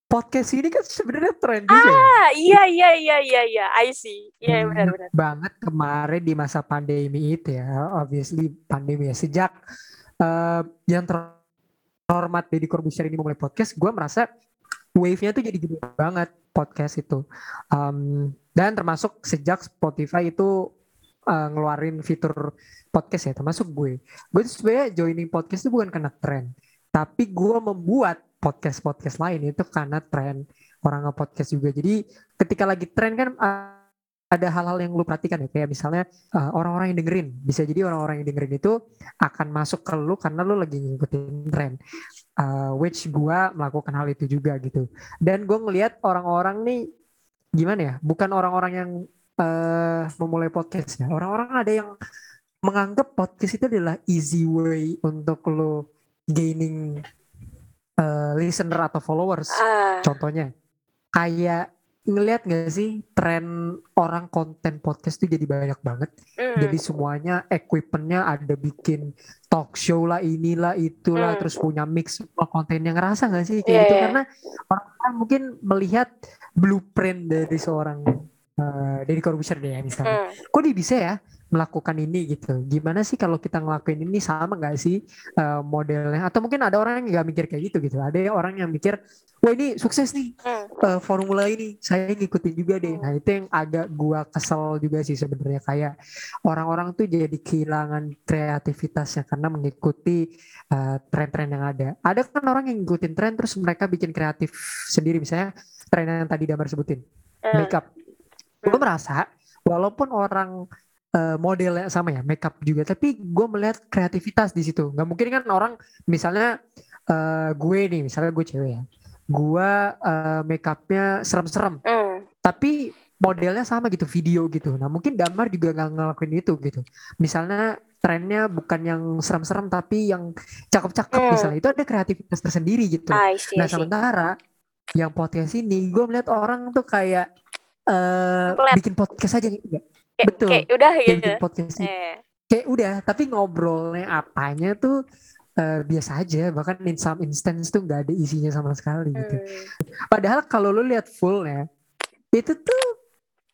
podcast ini kan sebenarnya tren juga ya. ah iya iya iya iya iya I see iya Banyak benar-benar banget kemarin di masa pandemi itu ya, obviously pandemi ya. Sejak eh, yang terhormat Deddy Corbuzier ini mulai podcast, gue merasa wave-nya tuh jadi gede banget podcast itu. Um, dan termasuk sejak Spotify itu eh, ngeluarin fitur podcast ya, termasuk gue. Gue tuh sebenarnya joining podcast itu bukan karena tren, tapi gue membuat podcast-podcast lain itu karena tren orang nge-podcast juga. Jadi ketika lagi tren kan uh, ada hal-hal yang lu perhatikan ya kayak misalnya uh, orang-orang yang dengerin bisa jadi orang-orang yang dengerin itu akan masuk ke lu karena lu lagi ngikutin tren Uh, which gua melakukan hal itu juga gitu dan gue ngelihat orang-orang nih gimana ya? Bukan orang-orang yang uh, memulai podcast ya. Orang-orang ada yang menganggap podcast itu adalah easy way untuk lo gaining uh, listener atau followers ah. Contohnya, kayak ngelihat gak sih tren orang konten podcast tuh jadi banyak banget. mm. Jadi semuanya equipmentnya ada bikin talk show lah, inilah, itulah, Hmm. terus punya mix semua kontennya ngerasa gak sih kayak Iya, gitu? iya. Karena orang-orang mungkin melihat blueprint dari seorang uh, dari Corbuzier deh ya misalnya. Mm. Kok dia bisa ya melakukan ini gitu? Gimana sih kalau kita ngelakuin ini sama gak sih uh, modelnya? Atau mungkin ada orang yang nggak mikir kayak gitu gitu. Ada orang yang mikir, wah ini sukses nih Mm. eh, formula ini saya ngikutin juga deh. Nah itu yang agak gua kesel juga sih sebenarnya kayak orang-orang tuh jadi kehilangan kreativitasnya karena mengikuti eh, tren-tren yang ada. Ada kan orang yang ngikutin tren terus mereka bikin kreatif sendiri misalnya tren yang tadi Damar sebutin Mm. makeup. Gue merasa walaupun orang eh, modelnya sama ya makeup juga, tapi gue melihat kreativitas di situ. Nggak mungkin kan orang misalnya eh, gue nih, misalnya gue cewek ya, gue eh, makeupnya serem-serem, Mm. tapi modelnya sama gitu video gitu. Nah mungkin Damar juga nggak ngelakuin itu gitu. Misalnya trennya bukan yang serem-serem tapi yang cakep-cakep Hmm. misalnya itu ada kreativitas tersendiri gitu. I see, Nah sementara yang podcast ini gue melihat orang tuh kayak eh Flat. bikin podcast aja enggak. Kayak, betul. kayak udah gitu. bikin podcast ini. Eh, kayak udah tapi ngobrolnya apanya tuh eh, biasa aja bahkan in some instance tuh nggak ada isinya sama sekali gitu. hmm. Padahal kalau lu lihat fullnya itu tuh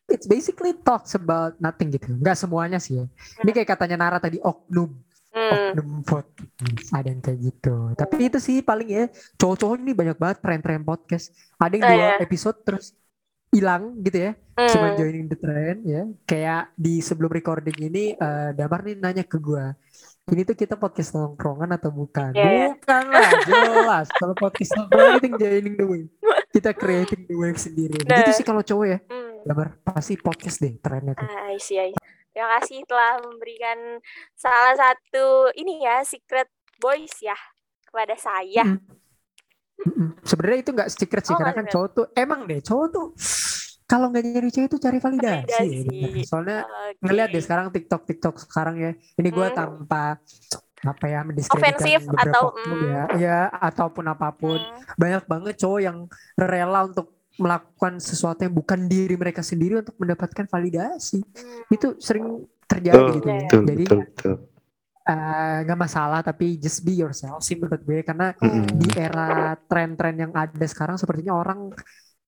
it's basically talks about nothing gitu. Nggak semuanya sih ya. Ini kayak katanya Nara tadi oknum, Hmm. oknum podcast. Ada yang kayak gitu. Tapi itu sih paling ya cowok-cowok ini banyak banget tren-tren podcast. Ada yang Oh, dua iya. episode terus hilang gitu ya. Hmm. Cuma joining the trend ya. Kayak di sebelum recording ini eh, Damar nih nanya ke gua. Ini tuh kita podcast nongkrongan atau bukan? Iya. Bukan lah, jelas. Kalau podcast nongkrongan itu joining the wave. Kita creating the wave sendiri. Nah. Gitu sih kalau cowok ya. Hmm. Damar pasti podcast deh trennya tuh. Ah, I see, I see. Terima kasih telah memberikan salah satu ini ya secret voice ya kepada saya. Mm. Sebenarnya itu nggak secret sih Oh, karena kan cowok tuh emang deh cowok tuh kalau nggak nyari cewek itu cari validasi. ya, Validasi. bener. Soalnya Oke. ngeliat deh sekarang TikTok TikTok sekarang ya. Ini gua Hmm. tanpa apa ya mendiskreditkan Ofensif beberapa atau, oknum mm. ya, ya ataupun apa pun. Hmm. Banyak banget cowok yang rela untuk melakukan sesuatu yang bukan diri mereka sendiri untuk mendapatkan validasi. Hmm. Itu sering terjadi Betul, gitu ya. betul, Jadi betul, betul. Eh, nggak masalah tapi just be yourself sih menurut gue karena Mm-mm. di era tren-tren yang ada sekarang sepertinya orang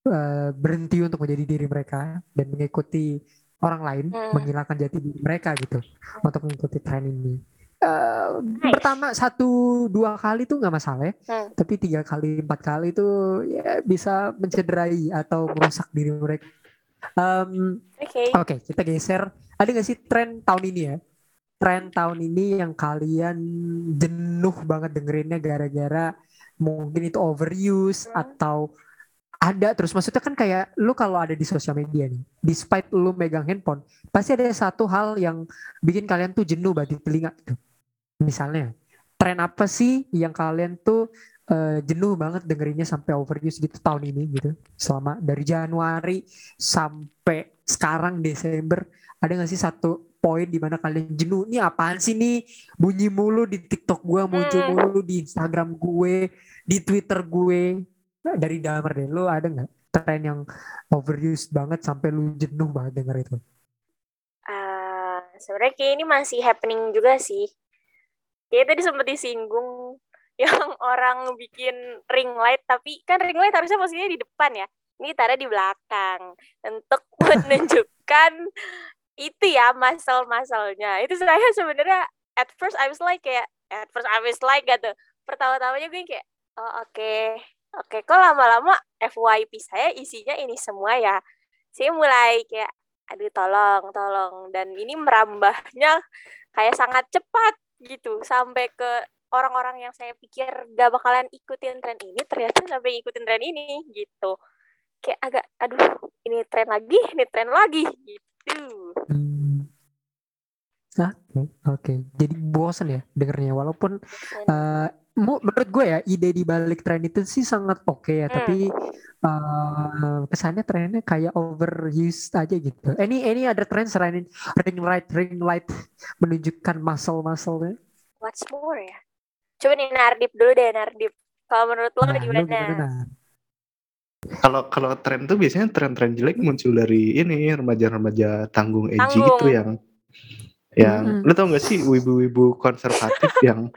eh, berhenti untuk menjadi diri mereka dan mengikuti orang lain Hmm. menghilangkan jati diri mereka gitu untuk mengikuti tren ini. Eh, Nice. Pertama satu dua kali tuh nggak masalah ya, Hmm. tapi tiga kali empat kali tuh ya bisa mencederai atau merusak diri mereka. Em, Oke. Oke, kita geser. Ada nggak sih tren tahun ini ya? Tren tahun ini yang kalian jenuh banget dengerinnya gara-gara mungkin itu overuse Hmm. atau ada terus maksudnya kan kayak lu kalau ada di sosial media nih, despite lu megang handphone, pasti ada satu hal yang bikin kalian tuh jenuh banget di telinga gitu. Misalnya, tren apa sih yang kalian tuh eh, jenuh banget dengerinnya sampai overuse gitu tahun ini gitu? Selama dari Januari sampai sekarang Desember ada nggak sih satu poin di mana kalian jenuh ini apaan sih nih bunyi mulu di TikTok gue muncul Hmm. mulu di Instagram gue di Twitter gue Nah, dari Damar deh lu ada nggak tren yang overuse banget sampai lu jenuh banget denger itu Ah, sebenarnya kayak ini masih happening juga sih. Kayak tadi sempat disinggung yang orang bikin ring light, tapi kan ring light harusnya posisinya di depan ya. Ini taruh di belakang untuk menunjukkan itu ya muscle-muscle-nya. Itu saya sebenarnya at first I was like kayak at first I was like gitu. Pertama-tamanya gue kayak oh oke. Oke, kok lama-lama FYP saya isinya ini semua ya. Saya mulai kayak aduh tolong tolong dan ini merambahnya kayak sangat cepat gitu sampai ke orang-orang yang saya pikir gak bakalan ikutin tren ini ternyata sampai ikutin tren ini gitu kayak agak aduh ini tren lagi ini tren lagi gitu Hmm. Oke, oke. Jadi bosan ya dengernya walaupun mu- menurut gue ya ide di balik tren itu sih sangat oke ya, Hmm. tapi eh, kesannya trennya kayak overused aja gitu. Any any other trend selain ring light ring light menunjukkan muscle muscle-nya? what's more ya coba nih Nardip dulu deh Nardip kalau menurut lo Nah, gimana gimana? Kalau kalau tren tuh biasanya tren-tren jelek muncul dari ini remaja-remaja tanggung edgy Tanggung. gitu yang yang Mm-mm. lu tau gak sih wibu-wibu konservatif yang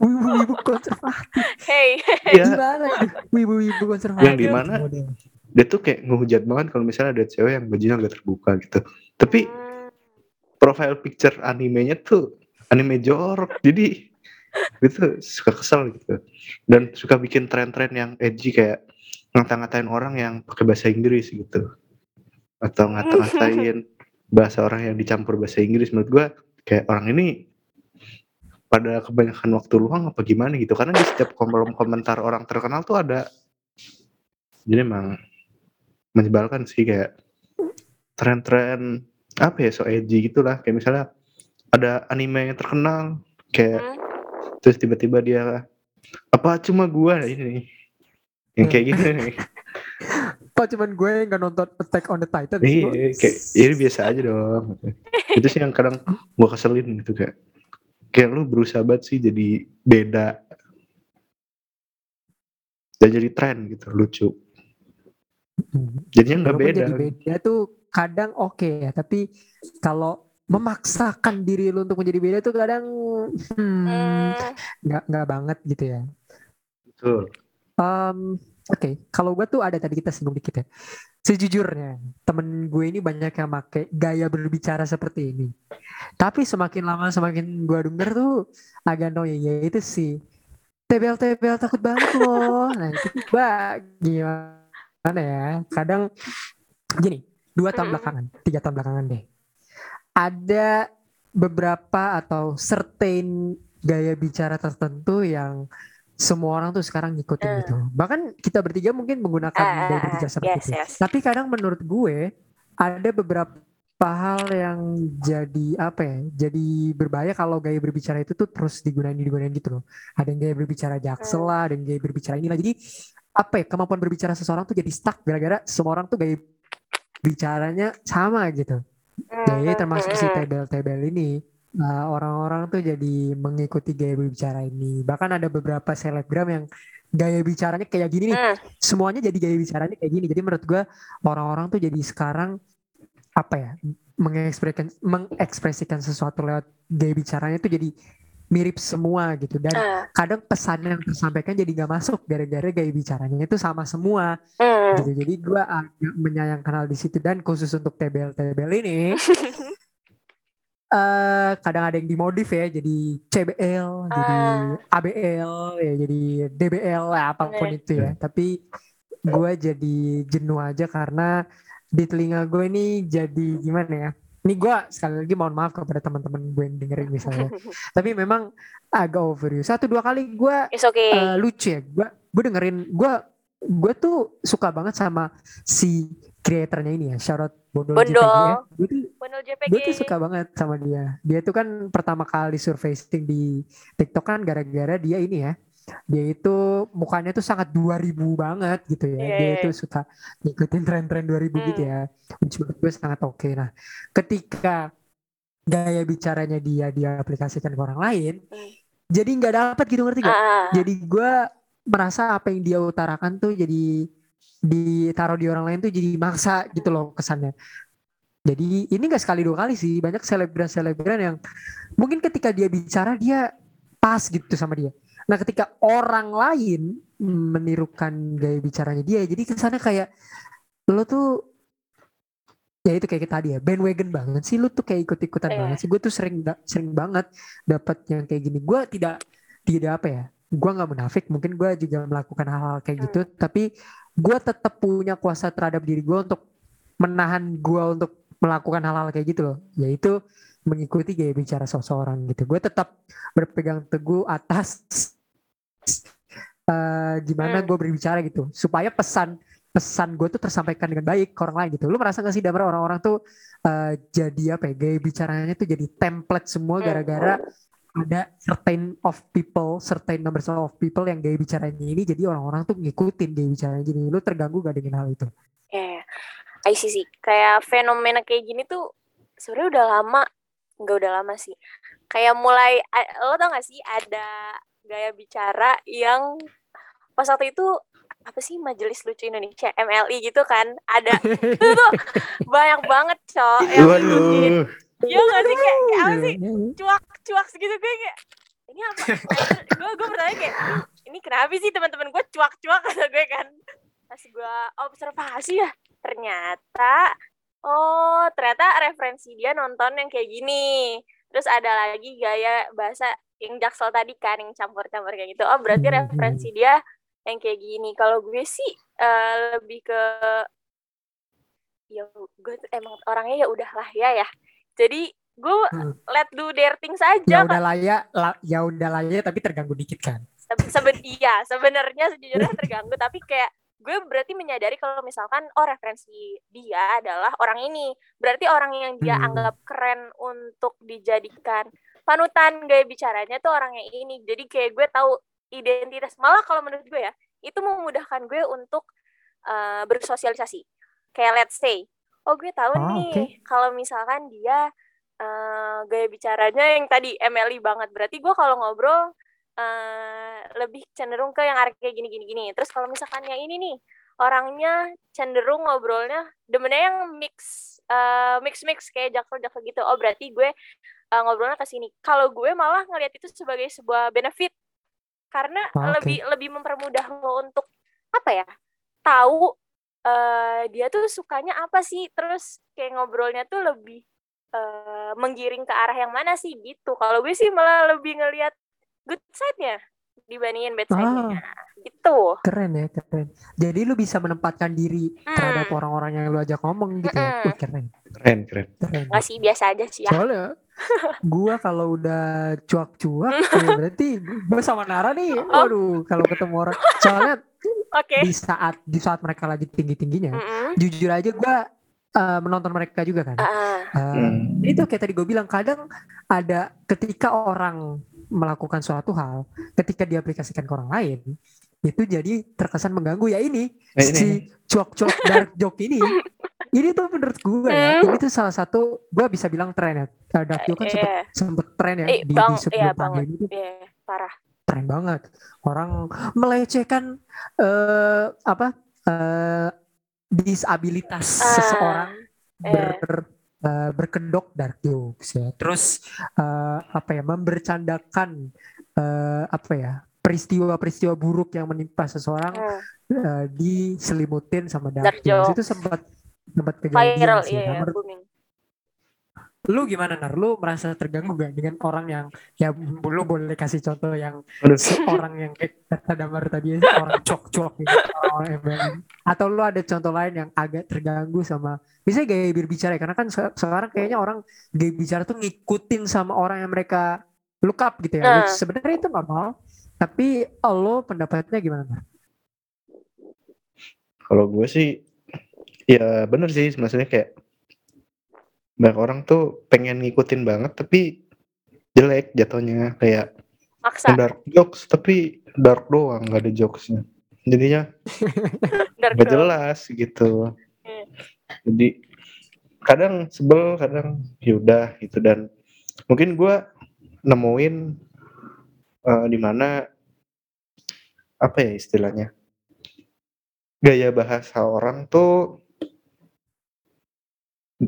Wibu-wibu konservatif hey ya gimana itu? Wibu-wibu konservatif. Yang di mana? Dia tuh kayak ngehujat banget kalau misalnya ada cewek yang bajunya agak terbuka gitu. Tapi Hmm, profile picture animenya tuh anime jorok jadi itu suka kesel gitu dan suka bikin tren-tren yang edgy kayak ngata-ngatain orang yang pakai bahasa Inggris gitu. Atau ngata-ngatain bahasa orang yang dicampur bahasa Inggris. Menurut gua kayak orang ini pada kebanyakan waktu luang apa gimana gitu. Karena di setiap kolom komentar orang terkenal tuh ada jadi emang menyebalkan sih kayak tren-tren apa ya so edgy gitulah. Kayak misalnya ada anime yang terkenal kayak hmm. terus tiba-tiba dia apa cuma gua ini yang kayak gitu. Nih Apa cuman gue yang gak nonton Attack on the Titan? Iya, kayak ini biasa aja dong. itu sih yang kadang gue keselin gitu kayak kayak lu berusaha banget sih jadi beda. Dan jadi tren gitu lucu. Jadinya nggak beda. Jadi beda tuh kadang oke ya, tapi kalau memaksakan diri lu untuk menjadi beda tuh kadang hmm, Hmm, nggak nggak banget gitu ya. betul Um, Oke, kalau gue tuh ada tadi kita singgung dikit ya. Sejujurnya, temen gue ini banyak yang pakai gaya berbicara seperti ini. Tapi semakin lama semakin gue denger tuh agak annoying ya itu sih. Tebel-tebel takut banget loh. Nah itu gimana ya? Kadang gini, dua tahun belakangan, tiga tahun belakangan deh. Ada beberapa atau certain gaya bicara tertentu yang semua orang tuh sekarang ngikutin Hmm. gitu. Bahkan kita bertiga mungkin menggunakan Ah, gaya ah, berbicara ah, seperti yes, itu. yes. Tapi kadang menurut gue ada beberapa hal yang jadi apa ya? Jadi berbahaya kalau gaya berbicara itu tuh terus digunain digunain gitu loh. Ada yang gaya berbicara jaksel Hmm. lah, ada yang gaya berbicara inilah. Jadi apa ya? Kemampuan berbicara seseorang tuh jadi stuck gara-gara semua orang tuh gaya bicaranya sama gitu. Jadi termasuk si Hmm, tebel-tebel ini Nah, orang-orang tuh jadi mengikuti gaya berbicara ini. Bahkan ada beberapa selebgram yang gaya bicaranya kayak gini nih. Hmm, Semuanya jadi gaya bicaranya kayak gini. Jadi menurut gua orang-orang tuh jadi sekarang apa ya? mengekspresikan mengekspresikan sesuatu lewat gaya bicaranya tuh jadi mirip semua gitu dan ah, kadang pesan yang tersampaikan jadi gak masuk gara-gara gaya bicaranya itu sama semua hmm. gitu jadi gua agak menyayangkan hal di situ dan khusus untuk tebel-tebel ini eh kadang ada yang dimodif ya jadi CBL, jadi Ah. ABL, ya jadi DBL, lah, apa pun Oke. itu ya. Tapi gue jadi jenuh aja karena di telinga gue ini jadi gimana ya? Ini gue sekali lagi mohon maaf kepada teman-teman gue yang dengerin misalnya. Tapi memang agak overuse. Satu dua kali gue okay. eh, lucu ya. Gue gue dengerin gue gue tuh suka banget sama si kreatornya ini ya. Shout out Bondol, Bondol. JPG ya. Gue tuh Bundle JPG. gue tuh suka banget sama dia. Dia tuh kan pertama kali surfacing di TikTok kan gara-gara dia ini ya. Dia itu mukanya tuh sangat 2000 banget gitu ya. Iya, Dia iya. itu suka ngikutin tren-tren 2000 gitu Hmm. ya. Which menurut gue sangat oke. Nah, ketika gaya bicaranya dia diaplikasikan ke orang lain, Hmm. jadi nggak dapat gitu ngerti gak? Ah, Jadi gue merasa apa yang dia utarakan tuh jadi ditaruh di orang lain tuh jadi maksa gitu loh kesannya. Jadi ini gak sekali dua kali sih banyak selebgram-selebgram yang mungkin ketika dia bicara dia pas gitu sama dia. Nah ketika orang lain menirukan gaya bicaranya dia jadi kesannya kayak lo tuh ya itu kayak tadi ya bandwagon banget sih lu tuh kayak ikut-ikutan Iya. banget sih gue tuh sering sering banget dapat yang kayak gini gue tidak tidak apa ya gue nggak munafik mungkin gue juga melakukan hal-hal kayak gitu tapi gue tetap punya kuasa terhadap diri gue untuk menahan gue untuk melakukan hal-hal kayak gitu loh yaitu mengikuti gaya bicara seseorang gitu gue tetap berpegang teguh atas eh, gimana Hmm. gue berbicara gitu supaya pesan pesan gue tuh tersampaikan dengan baik ke orang lain gitu lu merasa gak sih Damar orang-orang tuh eh, jadi apa ya gaya bicaranya tuh jadi template semua Hmm. gara-gara ada certain of people, certain numbers of people yang gaya bicaranya ini jadi orang-orang tuh ngikutin gaya bicaranya jadi lu terganggu gak dengan hal itu? Ya, I see sih. Kayak fenomena kayak gini tuh sebenarnya udah lama, nggak udah lama sih. Kayak mulai, lo tau gak sih ada gaya bicara yang pas waktu itu apa sih Majelis Lucu Indonesia MLI gitu kan ada itu tuh banyak banget cok yang waduh Iya gak sih? Kayak, kayak apa sih? Iya, cuak cuak segitu gue kayak ini apa? Gue gue bertanya kayak ini kenapa sih teman-teman gue cuak cuak kata gue kan. Pas gue observasi ya ternyata oh ternyata referensi dia nonton yang kayak gini. Terus ada lagi gaya bahasa yang jaksel tadi kan yang campur-campur kayak gitu. Oh berarti Hmm, referensi dia yang kayak gini. Kalau gue sih eh, lebih ke ya gue emang orangnya ya udahlah ya ya jadi gue Hmm. let do their things aja Ya udah lah ya, la- ya udah lah ya tapi terganggu dikit kan. Se- seben iya sebenarnya sejujurnya terganggu tapi kayak gue berarti menyadari kalau misalkan oh referensi dia adalah orang ini berarti orang yang dia Hmm. anggap keren untuk dijadikan panutan gaya bicaranya tuh orang yang ini jadi kayak gue tahu identitas malah kalau menurut gue ya itu memudahkan gue untuk uh, bersosialisasi. Kayak let's say, oh gue tahu Ah, nih oke. kalau misalkan dia uh, gaya bicaranya yang tadi MLI banget, berarti gue kalau ngobrol uh, lebih cenderung ke yang arah kayak gini gini gini. Terus kalau misalkan yang ini nih orangnya cenderung ngobrolnya demennya yang mix uh, mix mix kayak jakso jakso gitu. Oh berarti gue uh, ngobrolnya ke sini. Kalau gue malah ngelihat itu sebagai sebuah benefit karena Ah, oke. lebih lebih mempermudah lo untuk apa ya tahu eh dia tuh sukanya apa sih terus kayak ngobrolnya tuh lebih eh, menggiring ke arah yang mana sih gitu kalau gue sih malah lebih ngelihat good side-nya dibandingin bad side-nya gitu Keren ya, keren. Jadi lu bisa menempatkan diri terhadap Hmm. orang-orang yang lu ajak ngomong gitu ya. Mm-mm. Wih, keren. Keren, keren. Keren. nggak sih biasa aja sih ya Soalnya gua kalau udah cuak-cuak ya berarti gua sama Nara nih Oh. waduh kalau ketemu orang soalnya oke di saat di saat mereka lagi tinggi-tingginya Mm-mm. jujur aja gua eh, menonton mereka juga kan. Ah, Eh, Hmm. itu kayak tadi gue bilang kadang ada ketika orang melakukan suatu hal ketika diaplikasikan ke orang lain itu jadi terkesan mengganggu ya ini Nah, ini. si cuak-cuak dark joke ini ini tuh menurut gue ya Hmm. ini tuh salah satu gue bisa bilang tren ya Eh, dark joke kan sempet Iya. sempet tren ya Eh, di, bang, di sebelum iya, banget. pandemi itu Iya, parah keren banget orang melecehkan eh apa eh disabilitas Ah, seseorang iya. ber, eh, berkedok dark jokes ya terus eh, apa ya membercandakan eh, apa ya peristiwa-peristiwa buruk yang menimpa seseorang Hmm. eh, diselimutin sama dark, Dark jokes jokes. itu sempat sempat kejadian viral sih. iya iya, menurut booming lu gimana nar lu merasa terganggu gak dengan orang yang ya lu boleh kasih contoh yang seorang yang kayak kata Damar tadi orang cok-cok gitu orang MLM. atau lu ada contoh lain yang agak terganggu sama misalnya gaya berbicara ya, karena kan se- sekarang kayaknya orang gaya bicara tuh ngikutin sama orang yang mereka look up gitu ya Nah. sebenarnya itu normal tapi lo pendapatnya gimana Nar? Kalau gue sih ya bener sih maksudnya kayak banyak orang tuh pengen ngikutin banget tapi jelek jatuhnya kayak maksa. dark jokes tapi dark doang nggak ada jokesnya. Jadinya nggak jelas gitu. Hmm. jadi kadang sebel kadang yaudah gitu. Dan mungkin gua nemuin eh, di mana apa ya istilahnya gaya bahasa orang tuh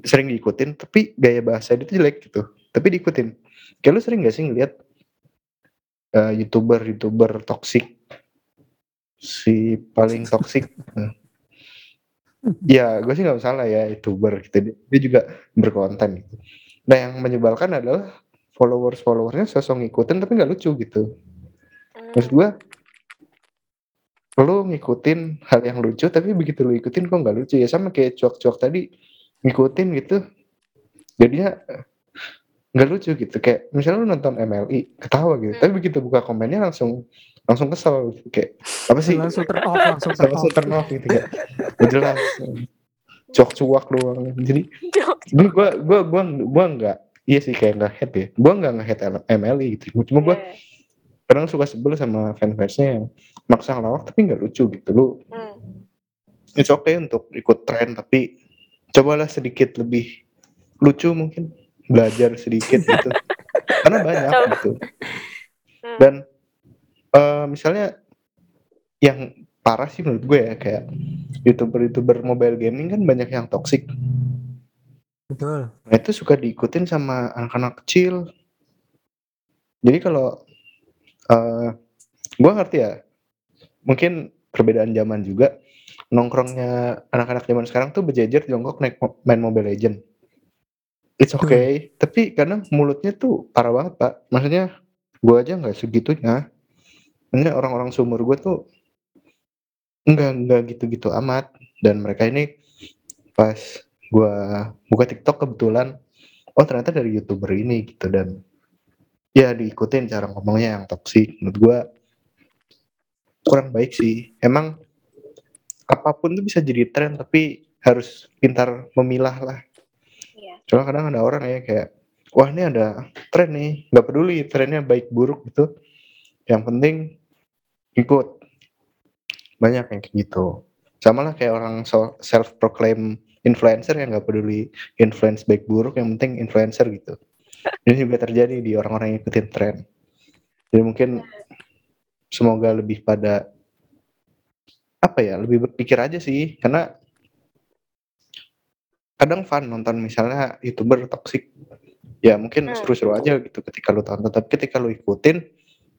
sering diikutin tapi gaya bahasa dia tuh jelek gitu. Tapi diikutin. Kayak lu sering gak sih ngeliat eh, youtuber youtuber toxic? Si paling toxic. Nah. ya gue sih nggak salah ya youtuber gitu. Dia, juga berkonten gitu. Nah yang menyebalkan adalah followers followersnya sosok ngikutin tapi nggak lucu gitu. Maksud gue lu ngikutin hal yang lucu tapi begitu lu ikutin kok nggak lucu? Ya sama kayak cuak-cuak tadi ngikutin gitu. Jadinya nggak lucu gitu. Kayak misalnya lu nonton MLI ketawa gitu. Hmm. tapi begitu buka komennya langsung langsung kesel. Gitu. kayak apa sih? Langsung turn off langsung turn langsung off. turn off gitu kayak nggak jelas. Cuak-cuak doang. Jadi gue gua gua gua gua nggak iya sih kayak nggak head ya. Gua nggak nge-head MLI gitu. Cuma gua Iya. kadang suka sebel sama fan-fansnya yang maksa ngelawak tapi nggak lucu gitu. Lu Hmm. it's okay untuk ikut tren tapi cobalah sedikit lebih lucu mungkin belajar sedikit gitu karena banyak gitu Hmm. dan eh, misalnya yang parah sih menurut gue ya kayak youtuber-youtuber mobile gaming kan banyak yang toxic betul Nah itu suka diikutin sama anak-anak kecil. Jadi kalau eh gue ngerti ya, mungkin perbedaan zaman juga. Nongkrongnya anak-anak zaman sekarang tuh berjejer jongkok naik mo- main Mobile Legend. It's okay, tapi kadang mulutnya tuh parah banget pak. Maksudnya gue aja nggak segitunya. Maksudnya orang-orang seumur gue tuh nggak nggak gitu-gitu amat. Dan mereka ini pas gua buka TikTok kebetulan oh ternyata dari youtuber ini gitu dan ya diikutin cara ngomongnya yang toksik menurut gua kurang baik sih emang apa pun tuh bisa jadi tren tapi harus pintar memilah lah. Iya. soalnya kadang ada orang ya kayak wah ini ada tren nih nggak peduli trennya baik buruk gitu. Yang penting ikut. Banyak yang kayak gitu. Sama lah kayak orang self proclaim influencer yang nggak peduli influence baik buruk yang penting influencer gitu. Ini juga terjadi di orang-orang yang ikutin tren. Jadi mungkin semoga lebih pada apa ya lebih berpikir aja sih karena kadang fun nonton misalnya youtuber toxic ya mungkin Hmm. seru-seru aja gitu ketika lu tonton tapi ketika lu ikutin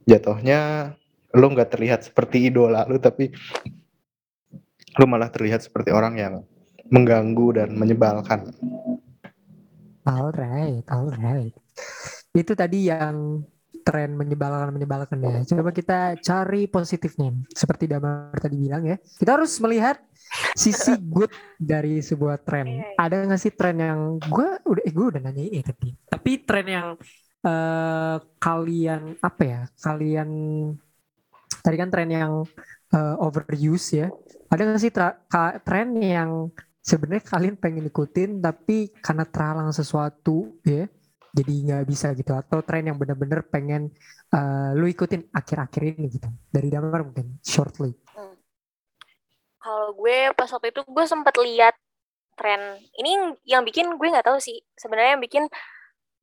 jatuhnya lu nggak terlihat seperti idola lu tapi lu malah terlihat seperti orang yang mengganggu dan menyebalkan Alright, alright. Itu tadi yang tren menyebalkan menyebalkan ya. Coba kita cari positifnya. Seperti Damar tadi bilang ya, kita harus melihat sisi good dari sebuah tren. Ada nggak sih tren yang gue udah eh, gue udah nanya ini tadi. Tapi tren yang eh, kalian apa ya? Kalian tadi kan tren yang eh, overuse ya. Ada nggak sih tren yang sebenarnya kalian pengen ikutin tapi karena terhalang sesuatu ya jadi nggak bisa gitu atau tren yang bener-bener pengen eh, lu ikutin akhir-akhir ini gitu dari damar mungkin shortly. Kalau gue pas waktu itu gue sempat lihat tren. Ini yang bikin gue nggak tahu sih sebenarnya yang bikin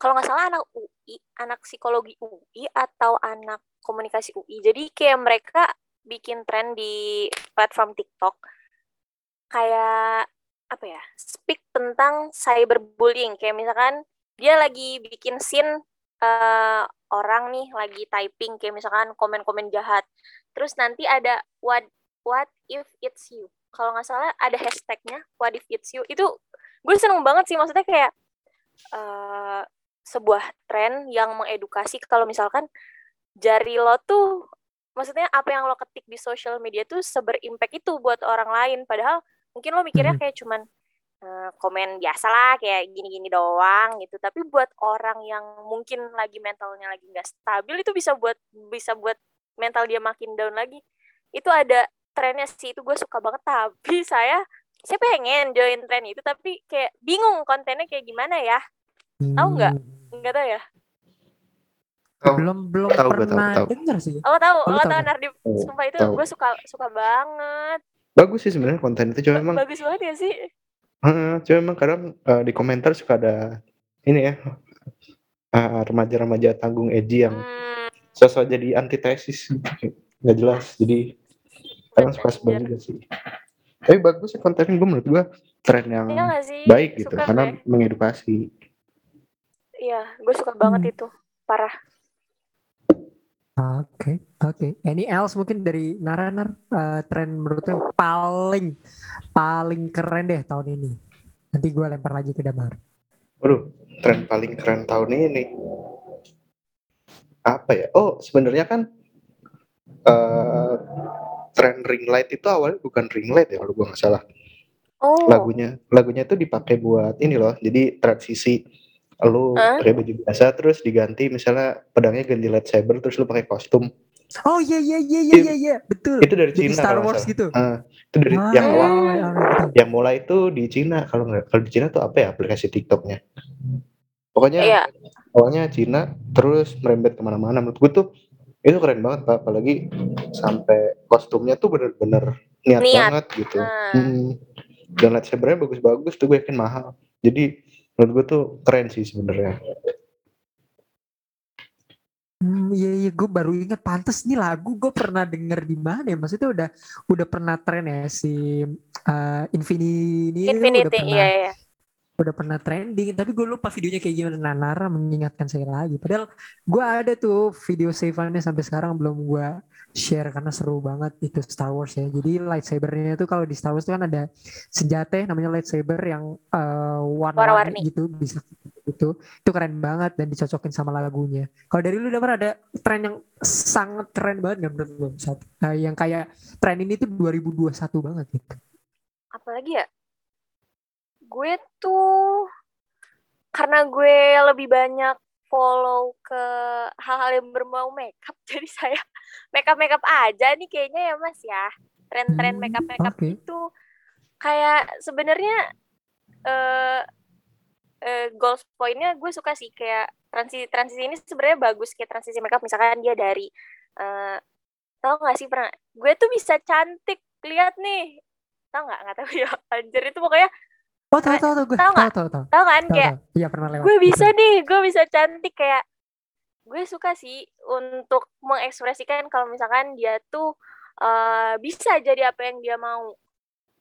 kalau nggak salah anak UI anak psikologi UI atau anak komunikasi UI jadi kayak mereka bikin tren di platform TikTok kayak apa ya speak tentang cyberbullying. Kayak misalkan dia lagi bikin scene eh, orang nih lagi typing kayak misalkan komen-komen jahat. Terus nanti ada what what if it's you. Kalau nggak salah ada hashtagnya what if it's you. Itu gue seneng banget sih maksudnya kayak eh, sebuah tren yang mengedukasi kalau misalkan jari lo tuh maksudnya apa yang lo ketik di social media tuh seberimpact itu buat orang lain. Padahal mungkin lo mikirnya Mhm. kayak cuman komen biasa lah kayak gini-gini doang gitu. Tapi buat orang yang mungkin lagi mentalnya lagi nggak stabil itu bisa buat bisa buat mental dia makin down lagi. Itu ada trennya sih itu gue suka banget. Tapi saya saya pengen join tren itu tapi kayak bingung kontennya kayak gimana ya. Tahu nggak? Hmm, nggak tahu ya? Belum belum Tahu gue, tahu, pernah tahu. dengar sih. Lo tahu. Oh, lo tahu nggak? Nardip sumpah itu gue suka suka banget. Bagus sih sebenarnya konten itu cuma emang bagus banget ya sih Heeh, cuma emang kadang eh, di komentar suka ada ini ya eh, remaja-remaja tanggung edgy yang hmm, sosok jadi antitesis. Nggak jelas jadi kadang suka sebel juga sih. Tapi bagus sih konten gue menurut gue tren yang Iya nggak sih? baik gitu Suka karena gue. mengedukasi. Iya gue suka banget Hmm. itu parah Oke, oke. Any else mungkin dari Naranar eh, tren menurut yang paling paling keren deh tahun ini. Nanti gue lempar lagi ke Damar. waduh tren paling keren tahun ini apa ya oh sebenarnya kan eh tren ring light itu awalnya bukan ring light ya kalau gue nggak salah oh lagunya lagunya itu dipakai buat ini loh jadi transisi lu Hah? pakai baju biasa terus diganti misalnya pedangnya ganti lightsaber terus lu pakai kostum Oh iya iya iya iya iya betul. itu dari Jadi Cina Star Wars gitu. Ah, itu dari Ah, yang awal betul. yang mulai itu di Cina kalau nggak kalau di Cina tuh apa ya aplikasi TikToknya pokoknya iya awalnya Cina terus merembet ke mana-mana menurut gue tuh itu keren banget pak apalagi sampai kostumnya tuh bener-bener niat, Niat. banget gitu Nah. Hmm. dan lightsabernya bagus-bagus tuh gue yakin mahal jadi menurut gue tuh keren sih sebenarnya. Hmm, iya iya gue baru ingat pantes nih lagu gue pernah denger di mana ya? Maksudnya udah udah pernah tren ya si uh, Infinity, udah Infinity pernah iya iya. udah pernah trending. Tapi gue lupa videonya kayak gimana. Nah, Nara mengingatkan saya lagi. Padahal gue ada tuh video save-annya sampai sekarang belum gue share karena seru banget itu Star Wars ya. Jadi lightsabernya itu kalau di Star Wars itu kan ada senjata ya, namanya lightsaber yang uh, warna-warni gitu bisa itu itu keren banget dan dicocokin sama lagunya. Kalau dari lu Damar ada tren yang sangat keren banget nggak menurut lu uh, yang kayak tren ini tuh 2021 banget gitu. Apalagi ya? Gue tuh karena gue lebih banyak follow ke hal-hal yang berbau makeup. Jadi saya makeup makeup aja nih kayaknya ya mas ya. Tren-tren Hmm, makeup makeup oke. itu kayak sebenarnya eh eh, goals pointnya gue suka sih. Kayak transisi transisi ini sebenarnya bagus kayak transisi makeup. Misalkan dia dari eh tau gak sih pernah? Gue tuh bisa cantik. Lihat nih. Tau nggak? Nggak tahu ya. Anjir itu pokoknya Oh tahu tahu tahu gue Tahu tahu nggak? tahu tahu. tau kan Tahu, kayak tahu. Iya pernah lewat. gue bisa nih gue bisa cantik kayak gue suka sih untuk mengekspresikan kalau misalkan dia tuh eh, bisa jadi apa yang dia mau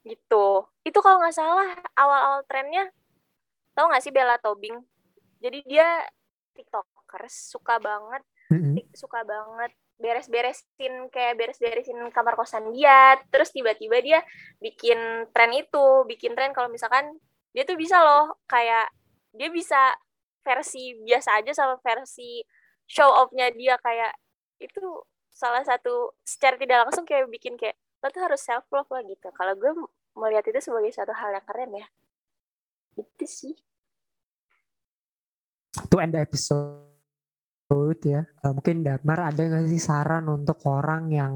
gitu itu kalau nggak salah awal-awal trennya tau nggak sih Bella Tobing jadi dia tiktokers suka banget Mm-mm. tik- suka banget beres-beresin kayak beres-beresin kamar kosan dia terus tiba-tiba dia bikin tren itu bikin tren kalau misalkan dia tuh bisa loh kayak dia bisa versi biasa aja sama versi show off-nya dia kayak itu salah satu secara tidak langsung kayak bikin kayak lo tuh harus self love lah gitu. Kalau gue melihat itu sebagai satu hal yang keren ya. Itu sih. To end the episode ya eh, mungkin Damar ada nggak sih saran untuk orang yang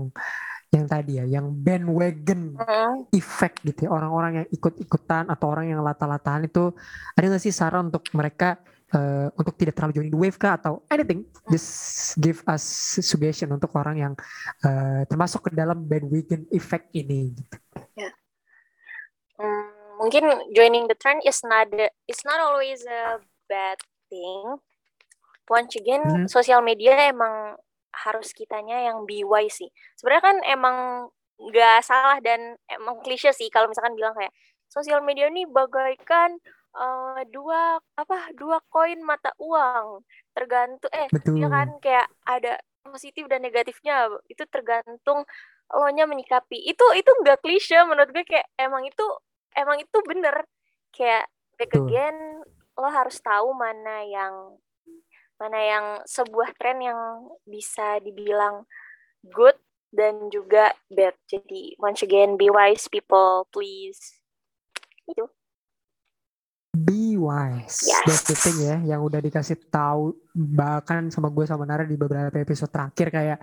yang tadi ya yang bandwagon Mm. effect gitu ya orang-orang yang ikut-ikutan atau orang yang lata-lataan itu ada nggak sih saran untuk mereka eh, untuk tidak terlalu join the wave kah atau anything just give us suggestion untuk orang yang eh, termasuk ke dalam bandwagon effect ini gitu. Hmm, mungkin joining the trend is not the, is not always a bad thing. Once again, Mhm. sosial media emang harus kitanya yang be wise sih. Sebenarnya kan emang nggak salah dan emang klise sih kalau misalkan bilang kayak sosial media ini bagaikan eh, dua apa dua koin mata uang tergantung eh betul ya kan kayak ada positif dan negatifnya itu tergantung lo nya menyikapi itu itu enggak klise menurut gue kayak emang itu emang itu bener kayak back Betul. again lo harus tahu mana yang mana yang sebuah tren yang bisa dibilang good dan juga bad jadi once again be wise people please itu Be wise. Yes. That's the thing ya, yang udah dikasih tahu bahkan sama gue sama Nara di beberapa episode terakhir kayak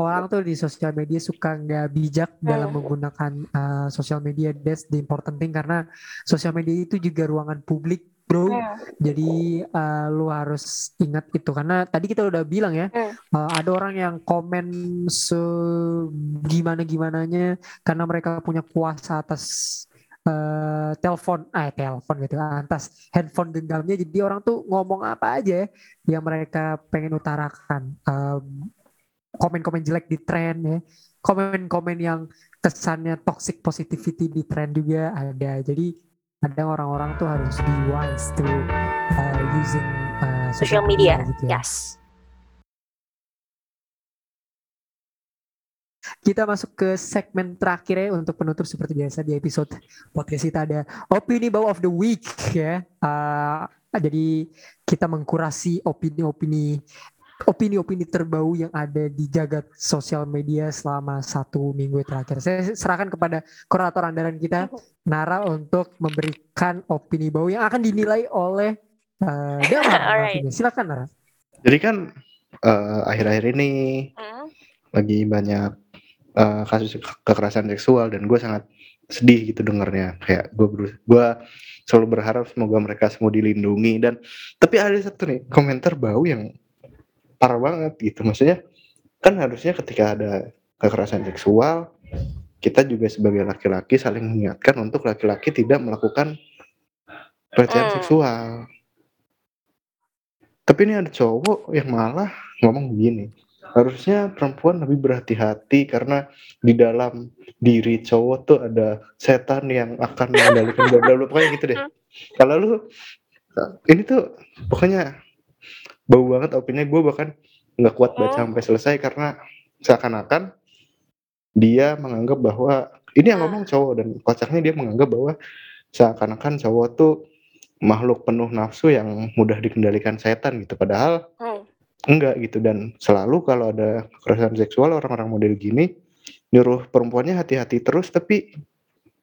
orang tuh di sosial media suka nggak bijak dalam Hmm. menggunakan uh, sosial media. That's the important thing karena sosial media itu juga ruangan publik, bro. Hmm. Jadi uh, lu harus ingat itu karena tadi kita udah bilang ya, Hmm. uh, ada orang yang komen se gimana gimananya karena mereka punya kuasa atas eh telepon, eh telepon gitu atas handphone genggamnya. Jadi orang tuh ngomong apa aja ya yang mereka pengen utarakan. Komen-komen jelek di tren ya, komen-komen yang kesannya toxic positivity di tren juga ada. Jadi ada orang-orang tuh harus be wise to uh, using uh, social media gitu ya. yes Kita masuk ke segmen terakhir ya untuk penutup seperti biasa di episode podcast kita ada opini bau of the week ya. Uh, jadi kita mengkurasi opini-opini opini-opini terbau yang ada di jagat sosial media selama satu minggu terakhir. Saya serahkan kepada kurator andalan kita Nara untuk memberikan opini bau yang akan dinilai oleh uh, Damar. Alright. nantinya. Silakan Nara. Jadi kan eh, akhir-akhir ini Hmm. lagi banyak eh, kasus ke- kekerasan seksual dan gue sangat sedih gitu dengernya. Kayak gue berus- gue selalu berharap semoga mereka semua dilindungi dan tapi ada satu nih komentar bau yang parah banget gitu. Maksudnya kan harusnya ketika ada kekerasan seksual kita juga sebagai laki-laki saling mengingatkan untuk laki-laki tidak melakukan pelecehan Hmm. seksual. Tapi ini ada cowok yang malah ngomong begini. Harusnya perempuan lebih berhati-hati karena di dalam diri cowok tuh ada setan yang akan mengendalikan bla bla bla. pokoknya gitu deh. Kalau lu ini tuh pokoknya bau banget opini gue bahkan nggak kuat baca Hmm. sampai selesai karena seakan-akan dia menganggap bahwa ini yang Ah. ngomong cowok dan kocaknya dia menganggap bahwa seakan-akan cowok tuh makhluk penuh nafsu yang mudah dikendalikan setan gitu padahal Hmm. enggak gitu dan selalu kalau ada kekerasan seksual orang-orang model gini nyuruh perempuannya hati-hati terus tapi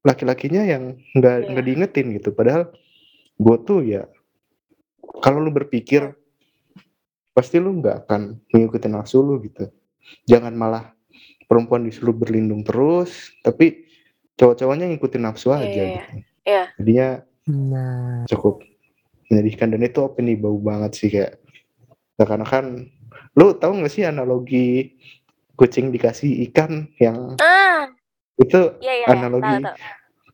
laki-lakinya yang enggak Iya. enggak diingetin gitu padahal gue tuh ya kalau lu berpikir pasti lu nggak akan mengikuti nafsu lu gitu jangan malah perempuan disuruh berlindung terus tapi cowok-cowoknya ngikutin nafsu Iya, aja iya, gitu iya. jadinya Nah, cukup menyedihkan dan itu opini bau banget sih kayak seakan-akan lu tahu nggak sih analogi kucing dikasih ikan yang ah itu iya iya iya. Analogi tahu, tahu.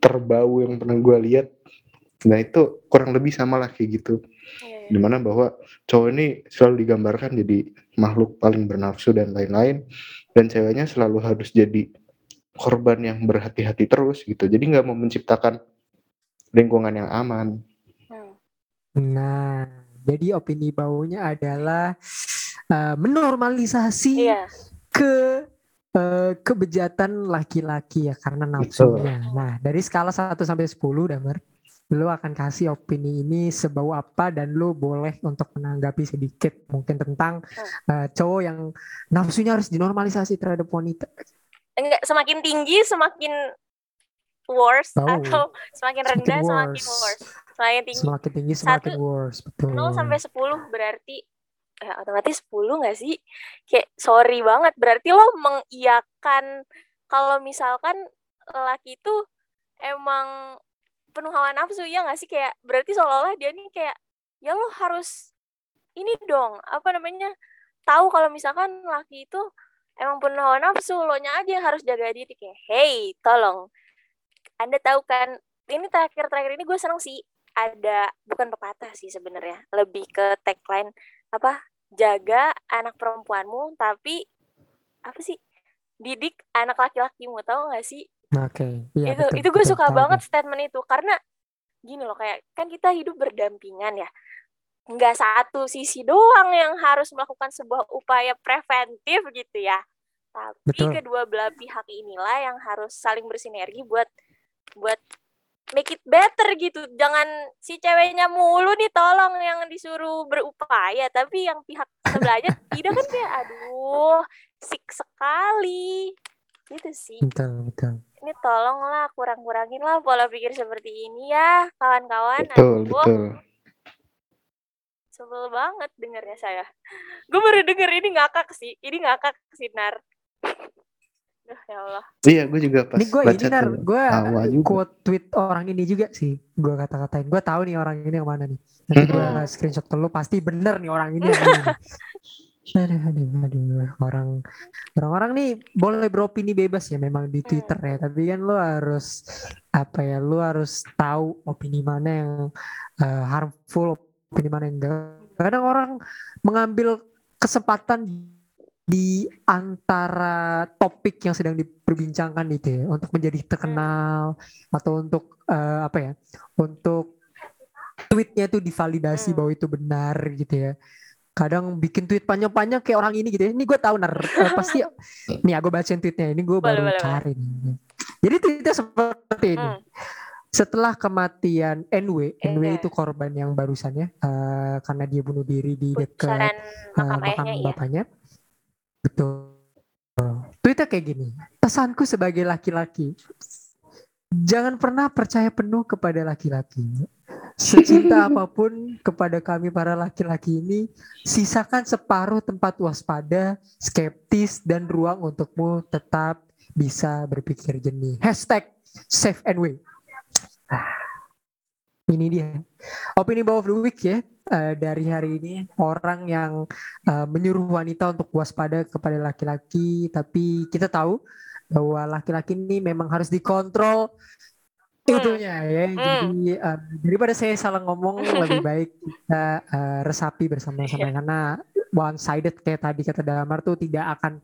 terbau yang pernah gue lihat nah itu kurang lebih sama lah kayak gitu iya. Di mana bahwa cowok ini selalu digambarkan jadi makhluk paling bernafsu dan lain-lain dan ceweknya selalu harus jadi korban yang berhati-hati terus gitu jadi nggak mau menciptakan lingkungan yang aman Hmm. Nah, jadi opini baunya adalah uh, menormalisasi Iya. ke uh, kebejatan laki-laki ya karena nafsunya. Nah, dari skala 1 sampai 10 Damar, lu akan kasih opini ini sebau apa dan lu boleh untuk menanggapi sedikit mungkin tentang uh, cowok yang nafsunya harus dinormalisasi terhadap wanita. Enggak, semakin tinggi semakin worse Oh. atau semakin Semakin rendah semakin worse. worse. Semakin tinggi Semakin tinggi semakin Satu- worse, betul. 0 sampai 10 berarti ya, otomatis 10 nggak sih? Kayak sorry banget berarti lo mengiyakan kalau misalkan laki itu emang penuh hawa nafsu ya nggak sih? Kayak berarti seolah-olah dia nih kayak ya lo harus ini dong apa namanya tahu kalau misalkan laki itu emang penuh hawa nafsu lo nya aja yang harus jaga diri. Kayak hey tolong. Anda tahu kan ini terakhir-terakhir ini gue seneng sih ada bukan pepatah sih sebenarnya lebih ke tagline apa jaga anak perempuanmu tapi apa sih didik anak laki-lakimu. Tahu nggak sih Oke, iya itu betul, itu gue betul, suka tahu banget statement itu karena gini loh kayak kan kita hidup berdampingan ya. Nggak satu sisi doang yang harus melakukan sebuah upaya preventif gitu ya. Tapi Betul. kedua belah pihak inilah yang harus saling bersinergi buat buat make it better gitu. Jangan si ceweknya mulu nih tolong yang disuruh berupaya tapi yang pihak sebelahnya tidak kan kayak aduh sik sekali. Gitu sih. Betul, betul. Ini tolonglah kurang-kurangin lah pola pikir seperti ini ya kawan-kawan betul Aduh, betul sebel banget dengarnya saya gue baru denger ini ngakak sih ini ngakak sinar Duh, ya Allah iya gue juga pas Ini gue baca ini nar, gue quote tweet orang ini juga sih. Gue kata-katain. Gue tahu nih orang ini yang mana nih. Nanti gue screenshot ke lu pasti bener nih orang ini yang. Aduh, aduh, aduh. Orang orang-orang nih boleh beropini bebas ya memang di Twitter ya. Tapi kan lu harus apa ya? Lu harus tahu opini mana yang eh, harmful, opini mana yang enggak. Kadang orang mengambil kesempatan di antara topik yang sedang diperbincangkan itu ya untuk menjadi terkenal atau untuk eh, apa ya untuk tweetnya itu divalidasi Hmm. bahwa itu benar gitu ya kadang bikin tweet panjang-panjang kayak orang ini gitu ya ini gue tahu nar eh, pasti nih aku bacain tweetnya ini gue Boleh, baru boleh, cari nih jadi tweetnya seperti ini Hmm. setelah kematian NW NW Iya. itu korban yang barusannya eh, karena dia bunuh diri di dekat uh, makam iya bapaknya. Betul. Tweetnya kayak gini. Pesanku sebagai laki-laki. Jangan pernah percaya penuh kepada laki-laki. Secinta apa pun kepada kami para laki-laki ini, sisakan separuh tempat waspada, skeptis, dan ruang untukmu tetap bisa berpikir jernih. Hashtag save and. Ah, ini dia. Opini bawah the week ya eh, dari hari ini orang yang eh, menyuruh wanita untuk waspada kepada laki-laki tapi kita tahu bahwa laki-laki ini memang harus dikontrol Itunya ya Hmm. jadi eh, daripada saya salah ngomong lebih baik kita eh, resapi bersama-sama karena one sided kayak tadi kata Damar tuh tidak akan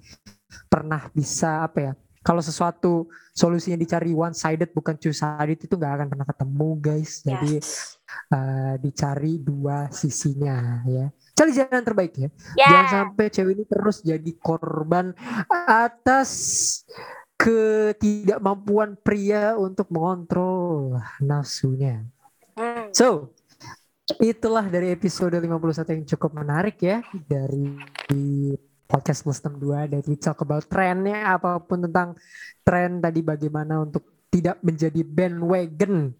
pernah bisa apa ya kalau sesuatu solusinya dicari one sided bukan two sided itu nggak akan pernah ketemu guys jadi Yes. eh, dicari dua sisinya ya. Cari jalan terbaik ya. Ya. Jangan sampai cewek ini terus jadi korban atas ketidakmampuan pria untuk mengontrol nafsunya. Hmm. So, itulah dari episode 51 yang cukup menarik ya dari podcast Muslim 2 dari we talk about trennya apa pun tentang tren tadi bagaimana untuk tidak menjadi bandwagon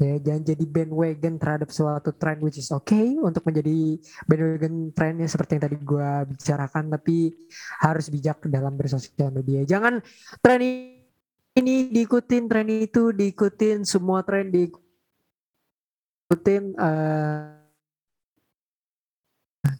ya jangan jadi bandwagon terhadap suatu tren which is okay untuk menjadi bandwagon trennya seperti yang tadi gua bicarakan tapi harus bijak dalam bersosial media. Jangan tren ini diikutin tren itu diikutin semua tren diikutin eh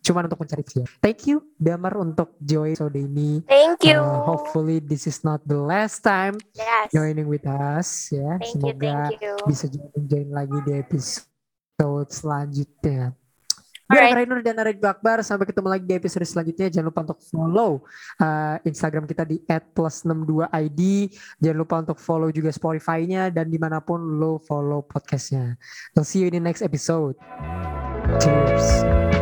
cuman untuk mencari view. Thank you Damar untuk join episode ini. Thank you. Uh, hopefully this is not the last time yes. joining with us ya. Thank you, Semoga thank you. bisa join join lagi di episode selanjutnya. Gue. Rainur dan Arif Akbar. Sampai ketemu lagi di episode selanjutnya. Jangan lupa untuk follow uh, Instagram kita di @plus62id. Jangan lupa untuk follow juga Spotify-nya dan di mana pun lo follow podcastnya. We'll see you in the next episode. Cheers.